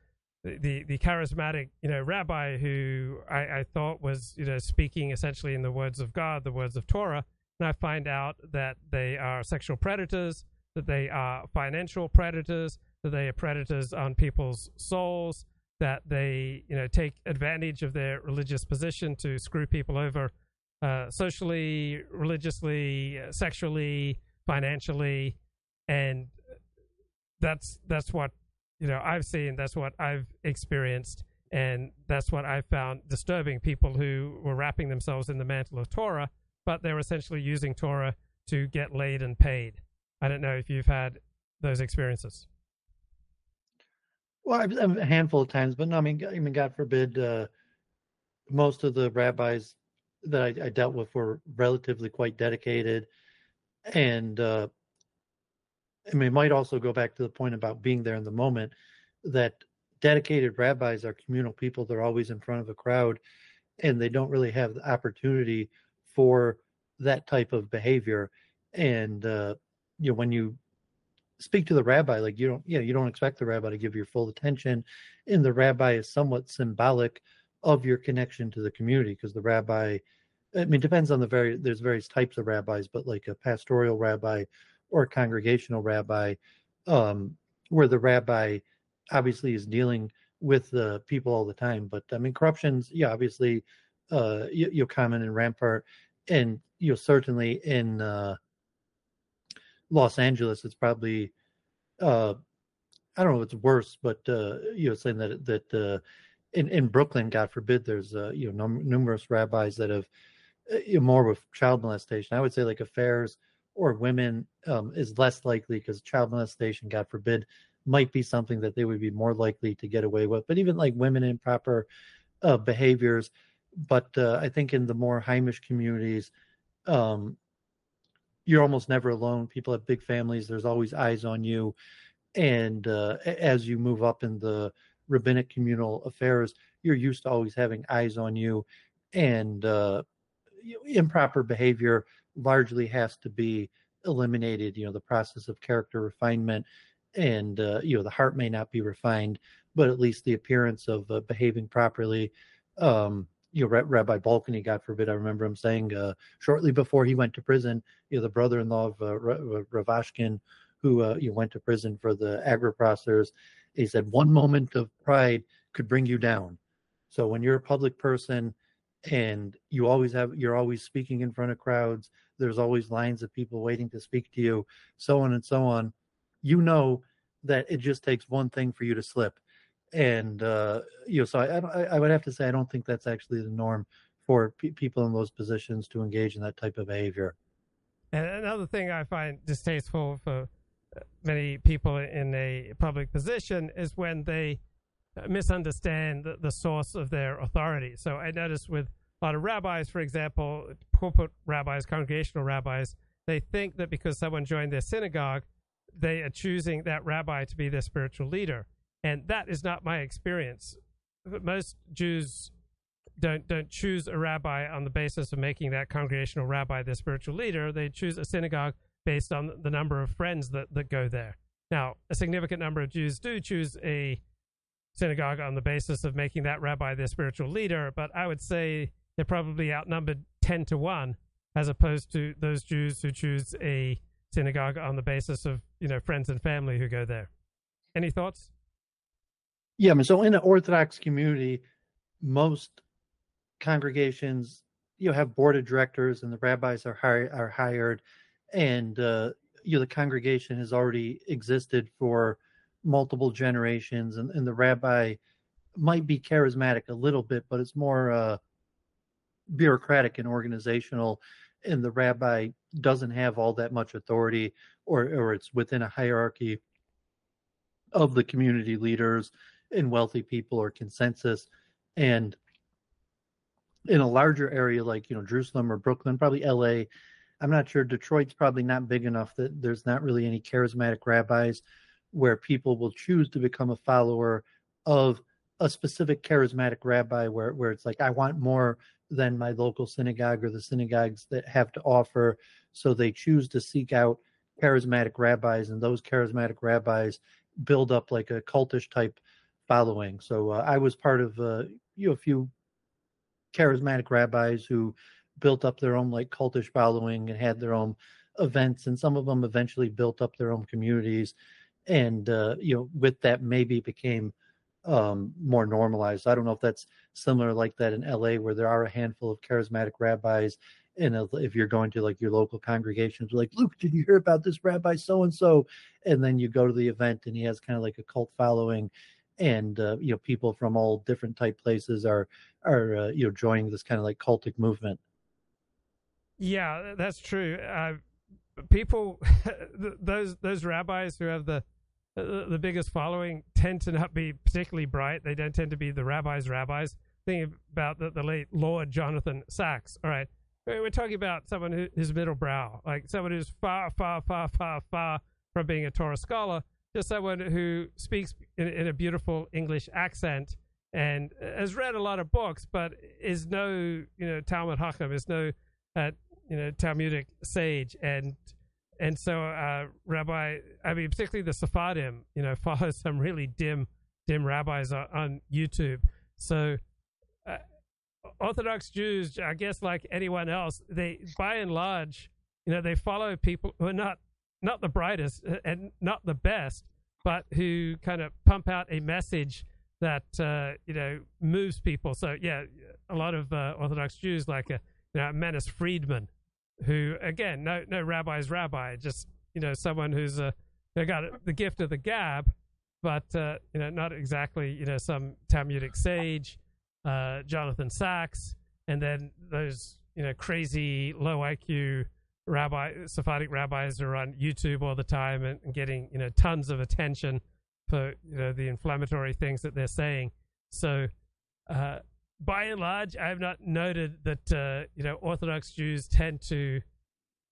the, the, charismatic, you know, rabbi who I, I thought was, you know, speaking essentially in the words of God, the words of Torah, and I find out that they are sexual predators, that they are financial predators, that they are predators on people's souls, that they, you know, take advantage of their religious position to screw people over uh, socially, religiously, sexually, financially, and that's that's what you know I've seen. That's what I've experienced, and that's what I found disturbing. People who were wrapping themselves in the mantle of Torah, but they were essentially using Torah to get laid and paid. I don't know if you've had those experiences. Well, I've, a handful of times, but no, I mean, I mean, God forbid, uh, most of the rabbis that I, I, dealt with were relatively quite dedicated, and uh, I mean, might also go back to the point about being there in the moment that dedicated rabbis are communal people. They're always in front of a crowd and they don't really have the opportunity for that type of behavior. And, uh, you know, when you speak to the rabbi, like you don't, you know, you don't expect the rabbi to give your full attention. And the rabbi is somewhat symbolic of your connection to the community because the rabbi I mean, depends on the very. There's various types of rabbis, but like a pastoral rabbi or congregational rabbi, um, where the rabbi obviously is dealing with the people all the time. But I mean, corruptions, yeah, obviously, uh, you, you'll common in Rampart, and you're certainly in uh, Los Angeles, it's probably, uh, I don't know it's worse, but uh, you know, saying that that uh, in in Brooklyn, God forbid, there's uh, you know num- numerous rabbis that have uh, more with child molestation. I would say like affairs or women um, is less likely because child molestation, God forbid, might be something that they would be more likely to get away with. But even like women improper uh, behaviors. But uh, I think in the more Heimish communities, um, you're almost never alone. People have big families. There's always eyes on you. And uh, as you move up in the rabbinic communal affairs, you're used to always having eyes on you. And uh, improper behavior largely has to be eliminated. You know, the process of character refinement and uh, you know the heart may not be refined, but at least the appearance of uh, behaving properly. Um, you know, Rabbi Balkany, God forbid, I remember him saying uh, shortly before he went to prison, you know, the brother-in-law of uh, Rubashkin, who uh, you went to prison for the agri-processors, he said one moment of pride could bring you down. So when you're a public person and you always have, you're always speaking in front of crowds. There's always lines of people waiting to speak to you, so on and so on you know that it just takes one thing for you to slip. And uh, you know, so I, I would have to say I don't think that's actually the norm for pe- people in those positions to engage in that type of behavior. And another thing I find distasteful for uh, many people in a public position is when they misunderstand the, the source of their authority. So I notice with a lot of rabbis, for example, pulpit rabbis, congregational rabbis, they think that because someone joined their synagogue, they are choosing that rabbi to be their spiritual leader. And that is not my experience. Most Jews don't don't choose a rabbi on the basis of making that congregational rabbi their spiritual leader. They choose a synagogue based on the number of friends that, that go there. Now, a significant number of Jews do choose a synagogue on the basis of making that rabbi their spiritual leader, but I would say they're probably outnumbered 10 to 1 as opposed to those Jews who choose a synagogue on the basis of you know friends and family who go there. Any thoughts? Yeah, so in an Orthodox community, most congregations you know have board of directors and the rabbis are hired are hired, and uh, you know the congregation has already existed for multiple generations, and, and the rabbi might be charismatic a little bit, but it's more uh, bureaucratic and organizational and the rabbi doesn't have all that much authority or or it's within a hierarchy of the community leaders and wealthy people or consensus. And in a larger area like you know Jerusalem or Brooklyn probably LA I'm not sure Detroit's probably not big enough that there's not really any charismatic rabbis where people will choose to become a follower of a specific charismatic rabbi where where it's like I want more than my local synagogue or the synagogues that have to offer. So they choose to seek out charismatic rabbis, and those charismatic rabbis build up like a cultish type following. So uh, I was part of uh, you know a few charismatic rabbis who built up their own like cultish following and had their own events, and some of them eventually built up their own communities, and uh, you know with that maybe became um, more normalized. I don't know if that's similar like that in LA, where there are a handful of charismatic rabbis. And if you're going to like your local congregations, like, Luke, did you hear about this rabbi so and so? And then you go to the event and he has kind of like a cult following. And, uh, you know, people from all different type places are, are, uh, you know, joining this kind of like cultic movement. Yeah, that's true. Uh, people, those, those rabbis who have the, uh, the biggest following tend to not be particularly bright. They don't tend to be the rabbis' rabbis. Think about the, the late Lord Jonathan Sacks. All right. We're talking about someone who, who's middle brow, like someone who's far, far, far, far, far from being a Torah scholar, just someone who speaks in, in a beautiful English accent and has read a lot of books, but is no, you know, Talmid Chacham, is no, uh, you know, Talmudic sage, and and so uh, Rabbi, I mean, particularly the Sephardim, you know, follow some really dim, dim rabbis on, on YouTube. So uh, Orthodox Jews, I guess, like anyone else, they by and large, you know, they follow people who are not not the brightest uh, and not the best, but who kind of pump out a message that uh, you know moves people. So yeah, a lot of uh, Orthodox Jews like a you know Manis Friedman, who again no no rabbi's rabbi, just you know someone who's uh, they got the gift of the gab, but uh, you know not exactly you know some Talmudic sage, uh, Jonathan Sacks, and then those you know crazy low IQ rabbi Sephardic rabbis are on YouTube all the time and, and getting you know tons of attention for you know the inflammatory things that they're saying. So, uh, by and large, I have not noted that uh, you know Orthodox Jews tend to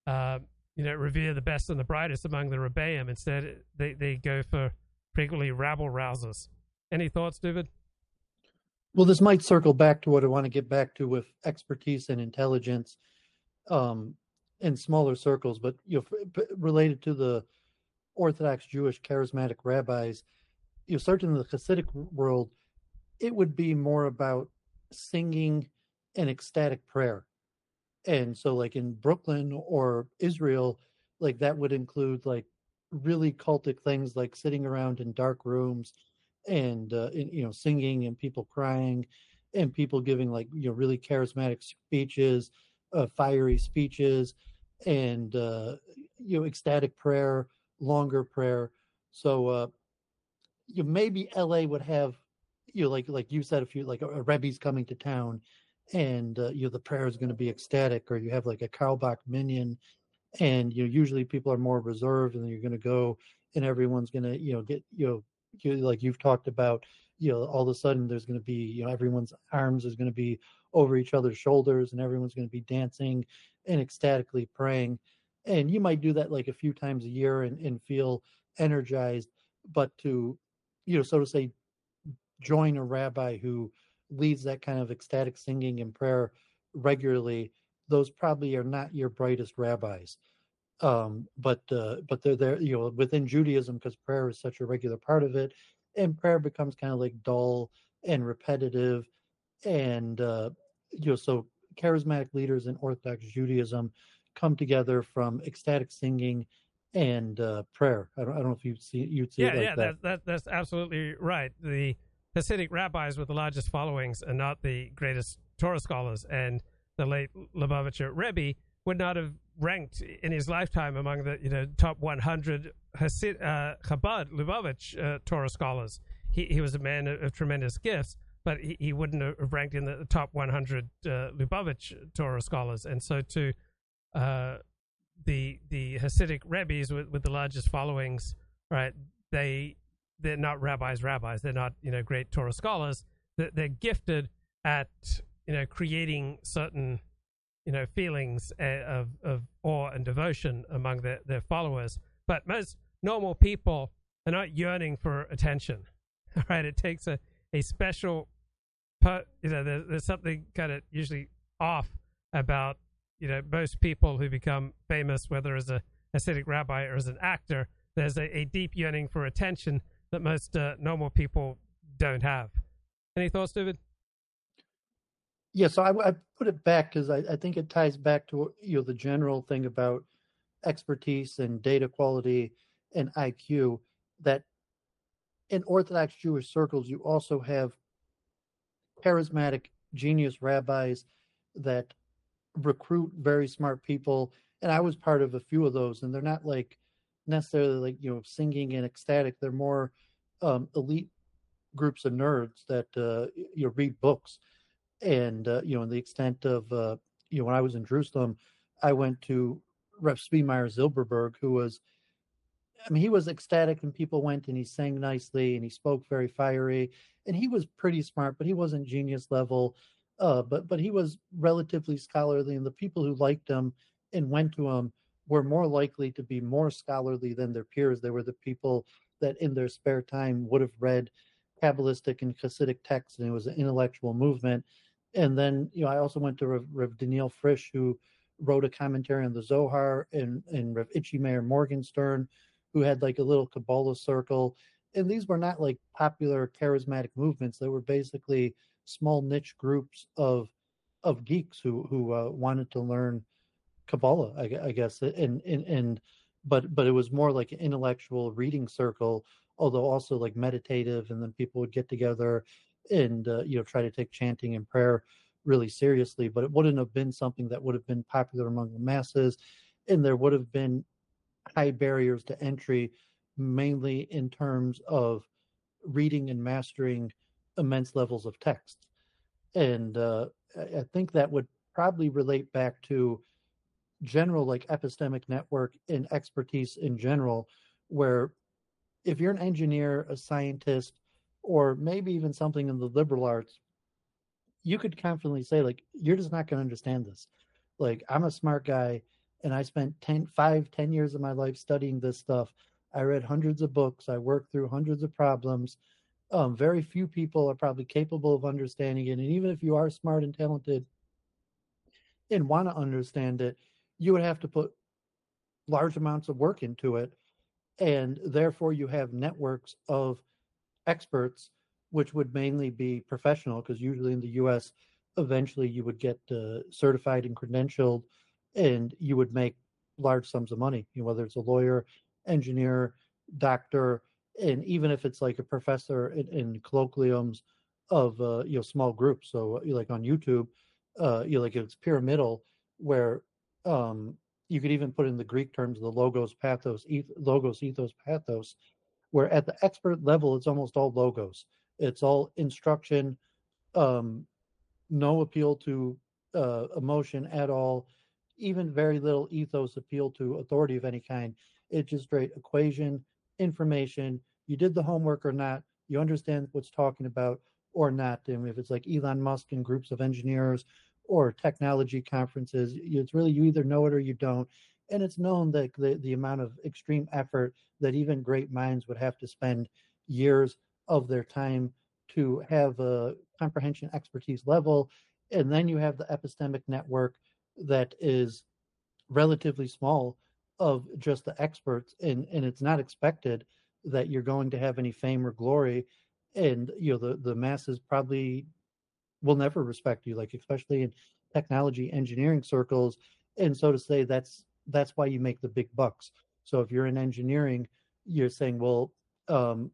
uh, you know revere the best and the brightest among the Rebbeim. Instead, they they go for frequently rabble rousers. Any thoughts, David? Well, this might circle back to what I want to get back to with expertise and intelligence um, in smaller circles, but you know, related to the Orthodox Jewish charismatic rabbis, you know, certainly in the Hasidic world, it would be more about singing an ecstatic prayer. And so, like in Brooklyn or Israel, like that would include like really cultic things like sitting around in dark rooms and, uh, and you know, singing and people crying and people giving like, you know, really charismatic speeches, uh, fiery speeches and, uh, you know, ecstatic prayer longer prayer. So uh, you maybe LA would have you know, like like you said, if you like a, a Rebbe's coming to town, and uh, you know the prayer is going to be ecstatic, or you have like a Carlebach minyan, and you know usually people are more reserved, and you're going to go, and everyone's going to you know get you know you, like you've talked about, you know all of a sudden there's going to be you know everyone's arms is going to be over each other's shoulders, and everyone's going to be dancing and ecstatically praying. And you might do that like a few times a year and, and feel energized but to you know so to say join a rabbi who leads that kind of ecstatic singing and prayer regularly those probably are not your brightest rabbis um, but uh, but they're there you know within judaism because prayer is such a regular part of it and prayer becomes kind of like dull and repetitive and uh, you know so charismatic leaders in orthodox judaism come together from ecstatic singing and uh, prayer. I don't, I don't know if you see you'd see yeah, it like yeah, that. that, that that's absolutely right. The Hasidic rabbis with the largest followings are not the greatest Torah scholars, and the late Lubavitcher Rebbe would not have ranked in his lifetime among the you know top 100 Hasid, uh, Chabad Lubavitch uh, Torah scholars. He he was a man of, of tremendous gifts, but he, he wouldn't have ranked in the top 100 uh, Lubavitch Torah scholars. And so to uh, the the Hasidic rabbis with, with the largest followings, right? They they're not rabbis, rabbis. They're not you know great Torah scholars. They're, they're gifted at you know creating certain you know feelings uh, of of awe and devotion among their their followers. But most normal people are not yearning for attention, right? It takes a a special, you know, there's, there's something kind of usually off about you know, most people who become famous, whether as a Hasidic rabbi or as an actor, there's a, a deep yearning for attention that most uh, normal people don't have. Any thoughts, David? Yeah, so I, I put it back because I, I, think it ties back to you know the general thing about expertise and data quality and IQ. That in Orthodox Jewish circles, you also have charismatic genius rabbis that recruit very smart people and i was part of a few of those and they're not like necessarily like you know singing and ecstatic. They're more um, elite groups of nerds that uh, you know read books. And uh, you know in the extent of uh, you know when i was in jerusalem i went to Reb Zvi Zilberberg, who was I mean, he was ecstatic and people went and he sang nicely and he spoke very fiery. And he was pretty smart, but he wasn't genius level. Uh, but but he was relatively scholarly, and the people who liked him and went to him were more likely to be more scholarly than their peers. They were the people that in their spare time would have read Kabbalistic and Hasidic texts, and it was an intellectual movement. And then, you know, I also went to Rev, Rev Daniel Frisch, who wrote a commentary on the Zohar, and, and Rev Itchy Meir Morgenstern, who had like a little Kabbalah circle. And these were not like popular charismatic movements. They were basically small niche groups of of geeks who who uh, wanted to learn Kabbalah, I, I guess, and, and and but but it was more like an intellectual reading circle, although also like meditative, and then people would get together and uh, you know try to take chanting and prayer really seriously. But it wouldn't have been something that would have been popular among the masses, and there would have been high barriers to entry, mainly in terms of reading and mastering immense levels of text. And uh, I think that would probably relate back to general like epistemic network and expertise in general, where if you're an engineer, a scientist, or maybe even something in the liberal arts, you could confidently say like you're just not going to understand this. Like I'm a smart guy and I spent 10, 5, 10 years of my life studying this stuff. I read hundreds of books. I worked through hundreds of problems. Um, very few people are probably capable of understanding it. And even if you are smart and talented and want to understand it, you would have to put large amounts of work into it. And therefore, you have networks of experts, which would mainly be professional, because usually in the US, eventually you would get uh, certified and credentialed and you would make large sums of money, you know, whether it's a lawyer, engineer, doctor, and even if it's like a professor in, in colloquiums of uh, you know small groups. So like on YouTube, uh, you know, like it's pyramidal, where um, you could even put in the Greek terms the logos, pathos, eth- logos, ethos, pathos, where at the expert level it's almost all logos. It's all instruction, um, no appeal to uh, emotion at all even very little ethos appeal to authority of any kind. It's just straight equation, information. You did the homework or not. You understand what's talking about or not. And if it's like Elon Musk and groups of engineers or technology conferences, it's really you either know it or you don't. And it's known that the, the amount of extreme effort that even great minds would have to spend years of their time to have a comprehension expertise level. And then you have the epistemic network that is relatively small of just the experts and and it's not expected that you're going to have any fame or glory and you know the the masses probably will never respect you like especially in technology engineering circles. And so to say that's that's why you make the big bucks. So if you're in engineering you're saying well um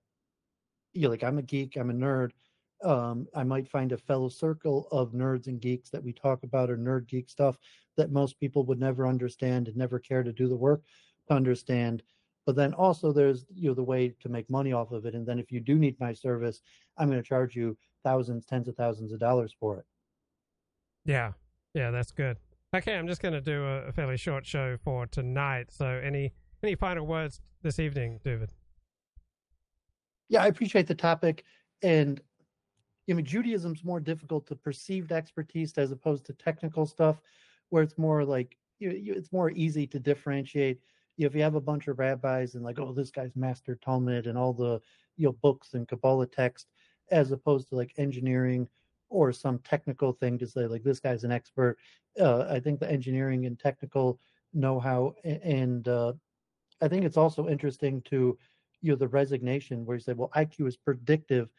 you're like i'm a geek i'm a nerd. Um, I might find a fellow circle of nerds and geeks that we talk about or nerd geek stuff that most people would never understand and never care to do the work to understand. But then also there's you know the way to make money off of it. And then if you do need my service, I'm going to charge you thousands, tens of thousands of dollars for it. Yeah, yeah, that's good. Okay, I'm just going to do a, fairly short show for tonight. So any any final words this evening, David? Yeah, I appreciate the topic, and I mean, Judaism's more difficult to perceived expertise as opposed to technical stuff, where it's more like you, you, it's more easy to differentiate. If you have a bunch of rabbis and like, oh, this guy's master Talmud and all the you know books and Kabbalah text, as opposed to like engineering or some technical thing to say like this guy's an expert. Uh, I think the engineering and technical know-how and uh, I think it's also interesting to you know the resignation where you say, well, IQ is predictive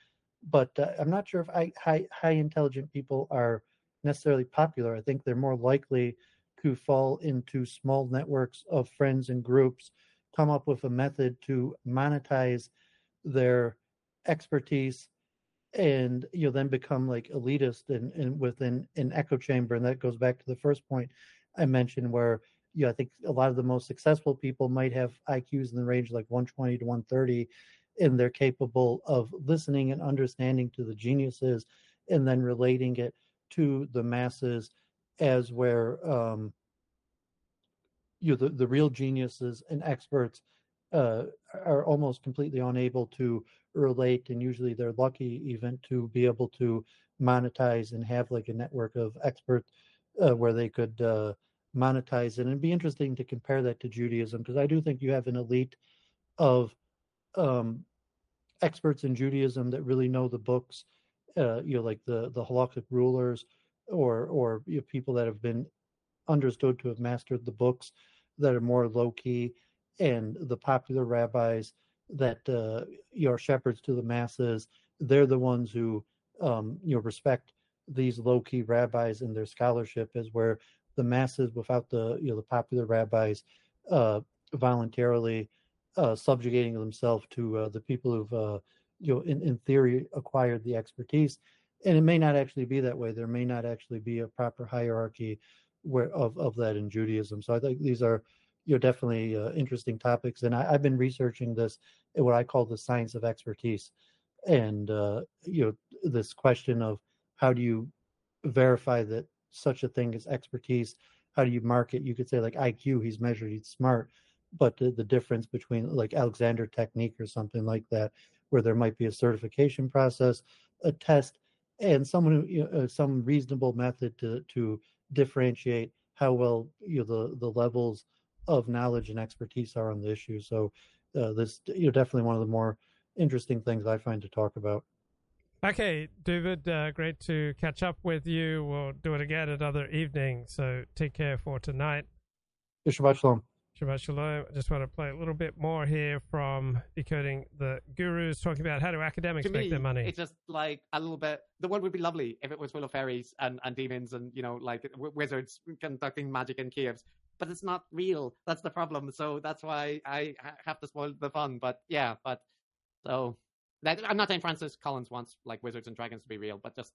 but uh, I'm not sure if I, high high intelligent people are necessarily popular. I think they're more likely to fall into small networks of friends and groups, come up with a method to monetize their expertise, and you know then become like elitist and, and within an echo chamber. And that goes back to the first point I mentioned, where you know, I think a lot of the most successful people might have IQs in the range like 120 to 130 and they're capable of listening and understanding to the geniuses and then relating it to the masses as where um, you know, the, the real geniuses and experts uh, are almost completely unable to relate and usually they're lucky even to be able to monetize and have like a network of experts uh, where they could uh, monetize it. And it'd be interesting to compare that to judaism because i do think you have an elite of um, experts in Judaism that really know the books, uh, you know, like the the halakhic rulers, or or you know, people that have been understood to have mastered the books that are more low key, and the popular rabbis that uh, you are shepherds to the masses. They're the ones who um, you know respect these low key rabbis and their scholarship is where the masses, without the you know the popular rabbis, uh, voluntarily uh, subjugating themselves to uh, the people who've uh, you know in, in theory acquired the expertise, and it may not actually be that way. There may not actually be a proper hierarchy where of of that in Judaism. So I think these are you know definitely uh, interesting topics, and I, have been researching this what I call the science of expertise, and uh, you know this question of how do you verify that such a thing as expertise? How do you mark it? You could say like IQ, he's measured, he's smart, but the, the difference between like Alexander technique or something like that, where there might be a certification process, a test, and someone who you know, uh, some reasonable method to to differentiate how well you know the the levels of knowledge and expertise are on the issue. So uh, this you know definitely one of the more interesting things I find to talk about. Okay, David, uh, great to catch up with you. We'll do it again another evening. So take care for tonight. Shabbat shalom. Shabbat shalom. I just want to play a little bit more here from Decoding the Gurus, talking about how do academics to make me, their money. It's just like a little bit. The world would be lovely if it was full of fairies and, and demons and, you know, like w- wizards conducting magic in caves. But it's not real. That's the problem. So that's why I have to spoil the fun. But yeah, but so that, I'm not saying Francis Collins wants like wizards and dragons to be real, but just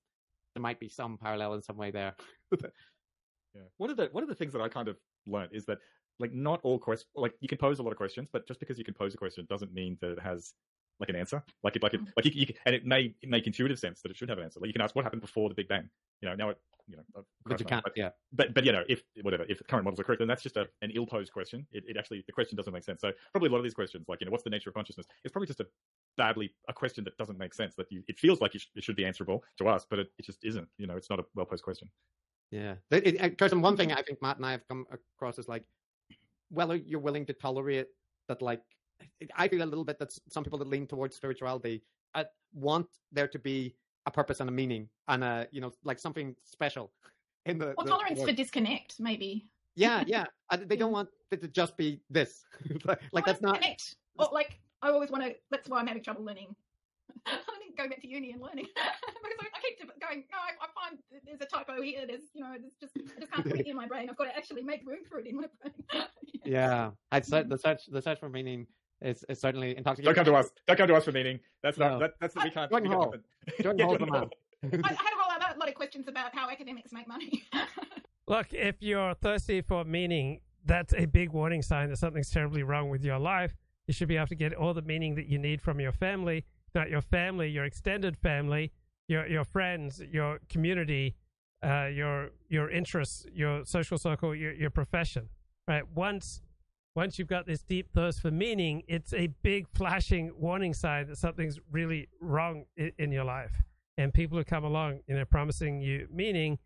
there might be some parallel in some way there. yeah. One of the one of the things that I kind of learned is that like not all questions like you can pose a lot of questions, but just because you can pose a question doesn't mean that it has like an answer. Like it, like it, mm. like you, you, and it may make intuitive sense that it should have an answer. Like you can ask what happened before the Big Bang. You know, now it, you know, but you can't, but, yeah. But but you know, if whatever, if the current models are correct, then that's just a, an ill-posed question. It, it actually the question doesn't make sense. So probably a lot of these questions, like you know, what's the nature of consciousness, it's probably just a badly a question that doesn't make sense. That you, it feels like it, sh- it should be answerable to us, but it, it just isn't. You know, it's not a well-posed question. Yeah, it, it, one thing I think Matt and I have come across is like whether you're willing to tolerate that, like I feel a little bit that some people that lean towards spirituality uh, want there to be a purpose and a meaning and a you know like something special in the. Well, the, tolerance for disconnect, maybe. Yeah, yeah. they don't want it to just be this. like well, that's not. Connect. Or like I always want to. That's why I'm having trouble learning. learning, going back to uni and learning because I, I keep going. No, I, I, find there's a typo here. There's you know, there's just I just can't put it in my brain. I've got to actually make room for it in my brain. yeah, I'd say the search the search for meaning is, is certainly intoxicating. Don't come to us. Don't come to us for meaning. That's not. That, that's we can't. Jordan Hall. Jordan Hall's the man. I, had a whole lot of questions about how academics make money. Look, if you're thirsty for meaning, that's a big warning sign that something's terribly wrong with your life. You should be able to get all the meaning that you need from your family, not your family, your extended family, your your friends, your community, uh, your your interests, your social circle, your your profession. Right? Once once you've got this deep thirst for meaning, it's a big flashing warning sign that something's really wrong in, in your life. And people who come along, you know, promising you meaning,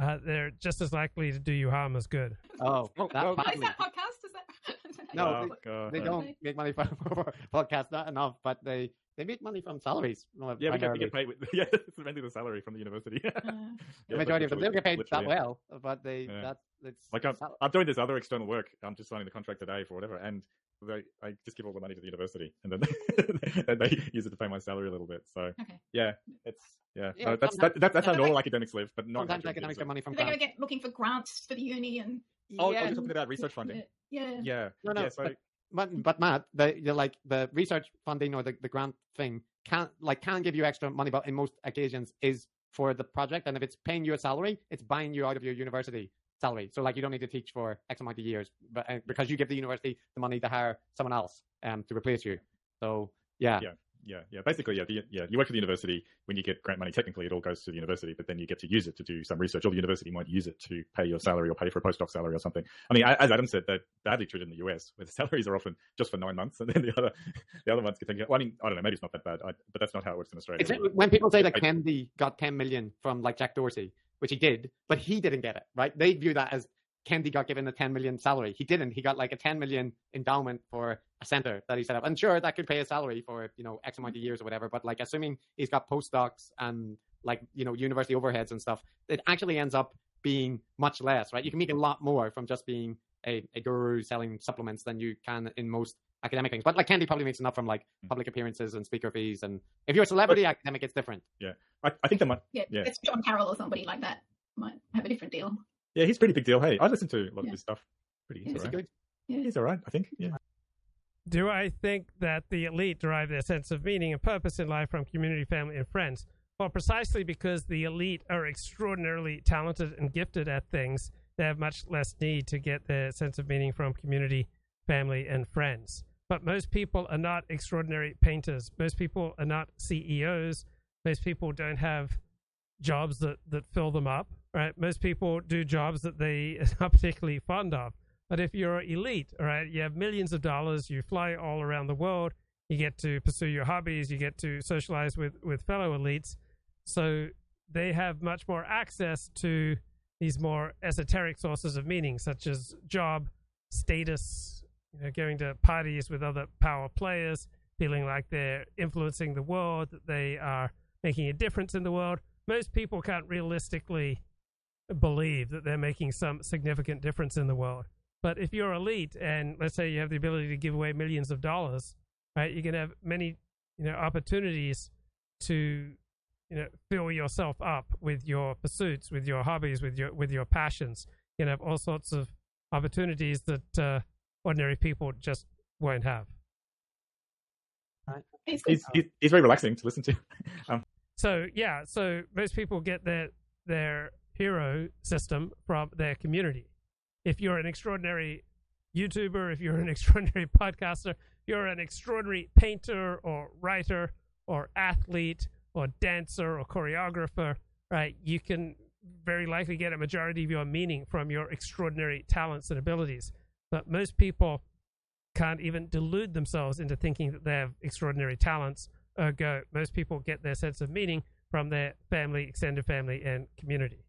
uh, they're just as likely to do you harm as good. Oh, that, oh, is that podcast? Is that? no, oh, they, they, don't make money from podcasts, not enough, but they they make money from salaries. Yeah, we get, we get paid. With, yeah, it's mainly the salary from the university. Uh, the majority of them don't get paid that well, but they yeah. that's it's like I'm, I'm, doing this other external work. I'm just signing the contract today for whatever, and they, I just give all the money to the university, and then they, and they use it to pay my salary a little bit. So okay. yeah, it's yeah, yeah no, that's that, that, that's how normal academics live, but not sometimes academics get money from. They're going to get looking for grants for the uni and. Oh, yeah. oh, you're talking about research funding. Yeah. Yeah. No, no. Yeah, so, but, but, but Matt, the, like the research funding or the, the grant thing can like can give you extra money, but in most occasions is for the project. And if it's paying you a salary, it's buying you out of your university salary. So like you don't need to teach for X amount of years, but uh, because you give the university the money to hire someone else um to replace you. So yeah. Yeah yeah, yeah. Basically, yeah, the, yeah. You work for the university. When you get grant money, technically, it all goes to the university, but then you get to use it to do some research, or the university might use it to pay your salary or pay for a postdoc salary or something. I mean, as Adam said, they're badly treated in the US, where the salaries are often just for nine months, and then the other the other ones get taken. Well, I mean, I don't know, maybe it's not that bad, I, but that's not how it works in Australia. It's, when people say that Kendi got ten million from like Jack Dorsey, which he did, but he didn't get it, right? They view that as Kendi got given a 10 million salary. He didn't. He got like a 10 million endowment for a center that he set up. And sure, that could pay a salary for, you know, X amount of years or whatever. But like, assuming he's got postdocs and like, you know, university overheads and stuff, it actually ends up being much less, right? You can make a lot more from just being a, a guru selling supplements than you can in most academic things. But like Kendi probably makes enough from like Mm. public appearances and speaker fees. And if you're a celebrity academic, it's different. Yeah, I, I think the might. Yeah, Yeah. it's John Carroll or somebody like that might have a different deal. Yeah he's a pretty big deal. Hey, I listen to a lot of Yeah. his stuff. Pretty, Yeah, he's is he alright. Yeah. He's all right, I think. Yeah. Do I think that the elite derive their sense of meaning and purpose in life from community, family, and friends? Well, precisely because the elite are extraordinarily talented and gifted at things, they have much less need to get their sense of meaning from community, family, and friends. But most people are not extraordinary painters. Most people are not CEOs. Most people don't have jobs that, that fill them up, right? Most people do jobs that they are not particularly fond of. But if you're elite, right, you have millions of dollars, you fly all around the world, you get to pursue your hobbies, you get to socialize with, with fellow elites. So they have much more access to these more esoteric sources of meaning, such as job, status, you know, going to parties with other power players, feeling like they're influencing the world, that they are making a difference in the world. Most people can't realistically believe that they're making some significant difference in the world. But if you're elite and let's say you have the ability to give away millions of dollars, right, you can have many, you know, opportunities to, you know, fill yourself up with your pursuits, with your hobbies, with your with your passions. You can have all sorts of opportunities that uh, ordinary people just won't have. It's. He's, he's he's very relaxing to listen to. Um, So yeah, so most people get their their hero system from their community. If you're an extraordinary YouTuber, if you're an extraordinary podcaster, if you're an extraordinary painter or writer or athlete or dancer or choreographer, right? You can very likely get a majority of your meaning from your extraordinary talents and abilities. But most people can't even delude themselves into thinking that they have extraordinary talents. Ergo, most people get their sense of meaning from their family, extended family, and community.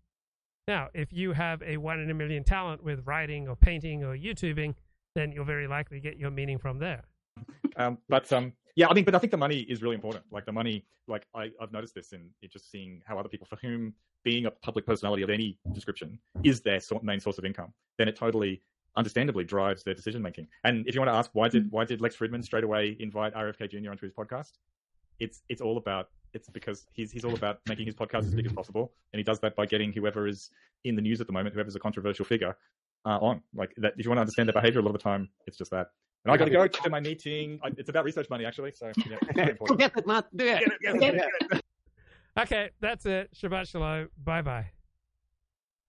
Now, if you have a one in a million talent with writing or painting or YouTubing, then you'll very likely get your meaning from there. Um, but um, yeah, I mean, but I think the money is really important. Like the money, like I, I've noticed this in, in just seeing how other people for whom being a public personality of any description is their so- main source of income, then it totally, understandably, drives their decision making. And if you want to ask why did why did Lex Fridman straight away invite RFK Jr. onto his podcast, it's it's all about it's because he's he's all about making his podcast as big as possible, and he does that by getting whoever is in the news at the moment, whoever's a controversial figure, uh, on. Like that, if you want to understand their behavior, a lot of the time it's just that. And I got to go to my meeting. I, it's about research money, actually. So yeah, it's very important. Forget it, Matt. Do it. Get it, get it, get it. Okay, that's it. Shabbat shalom. Bye bye.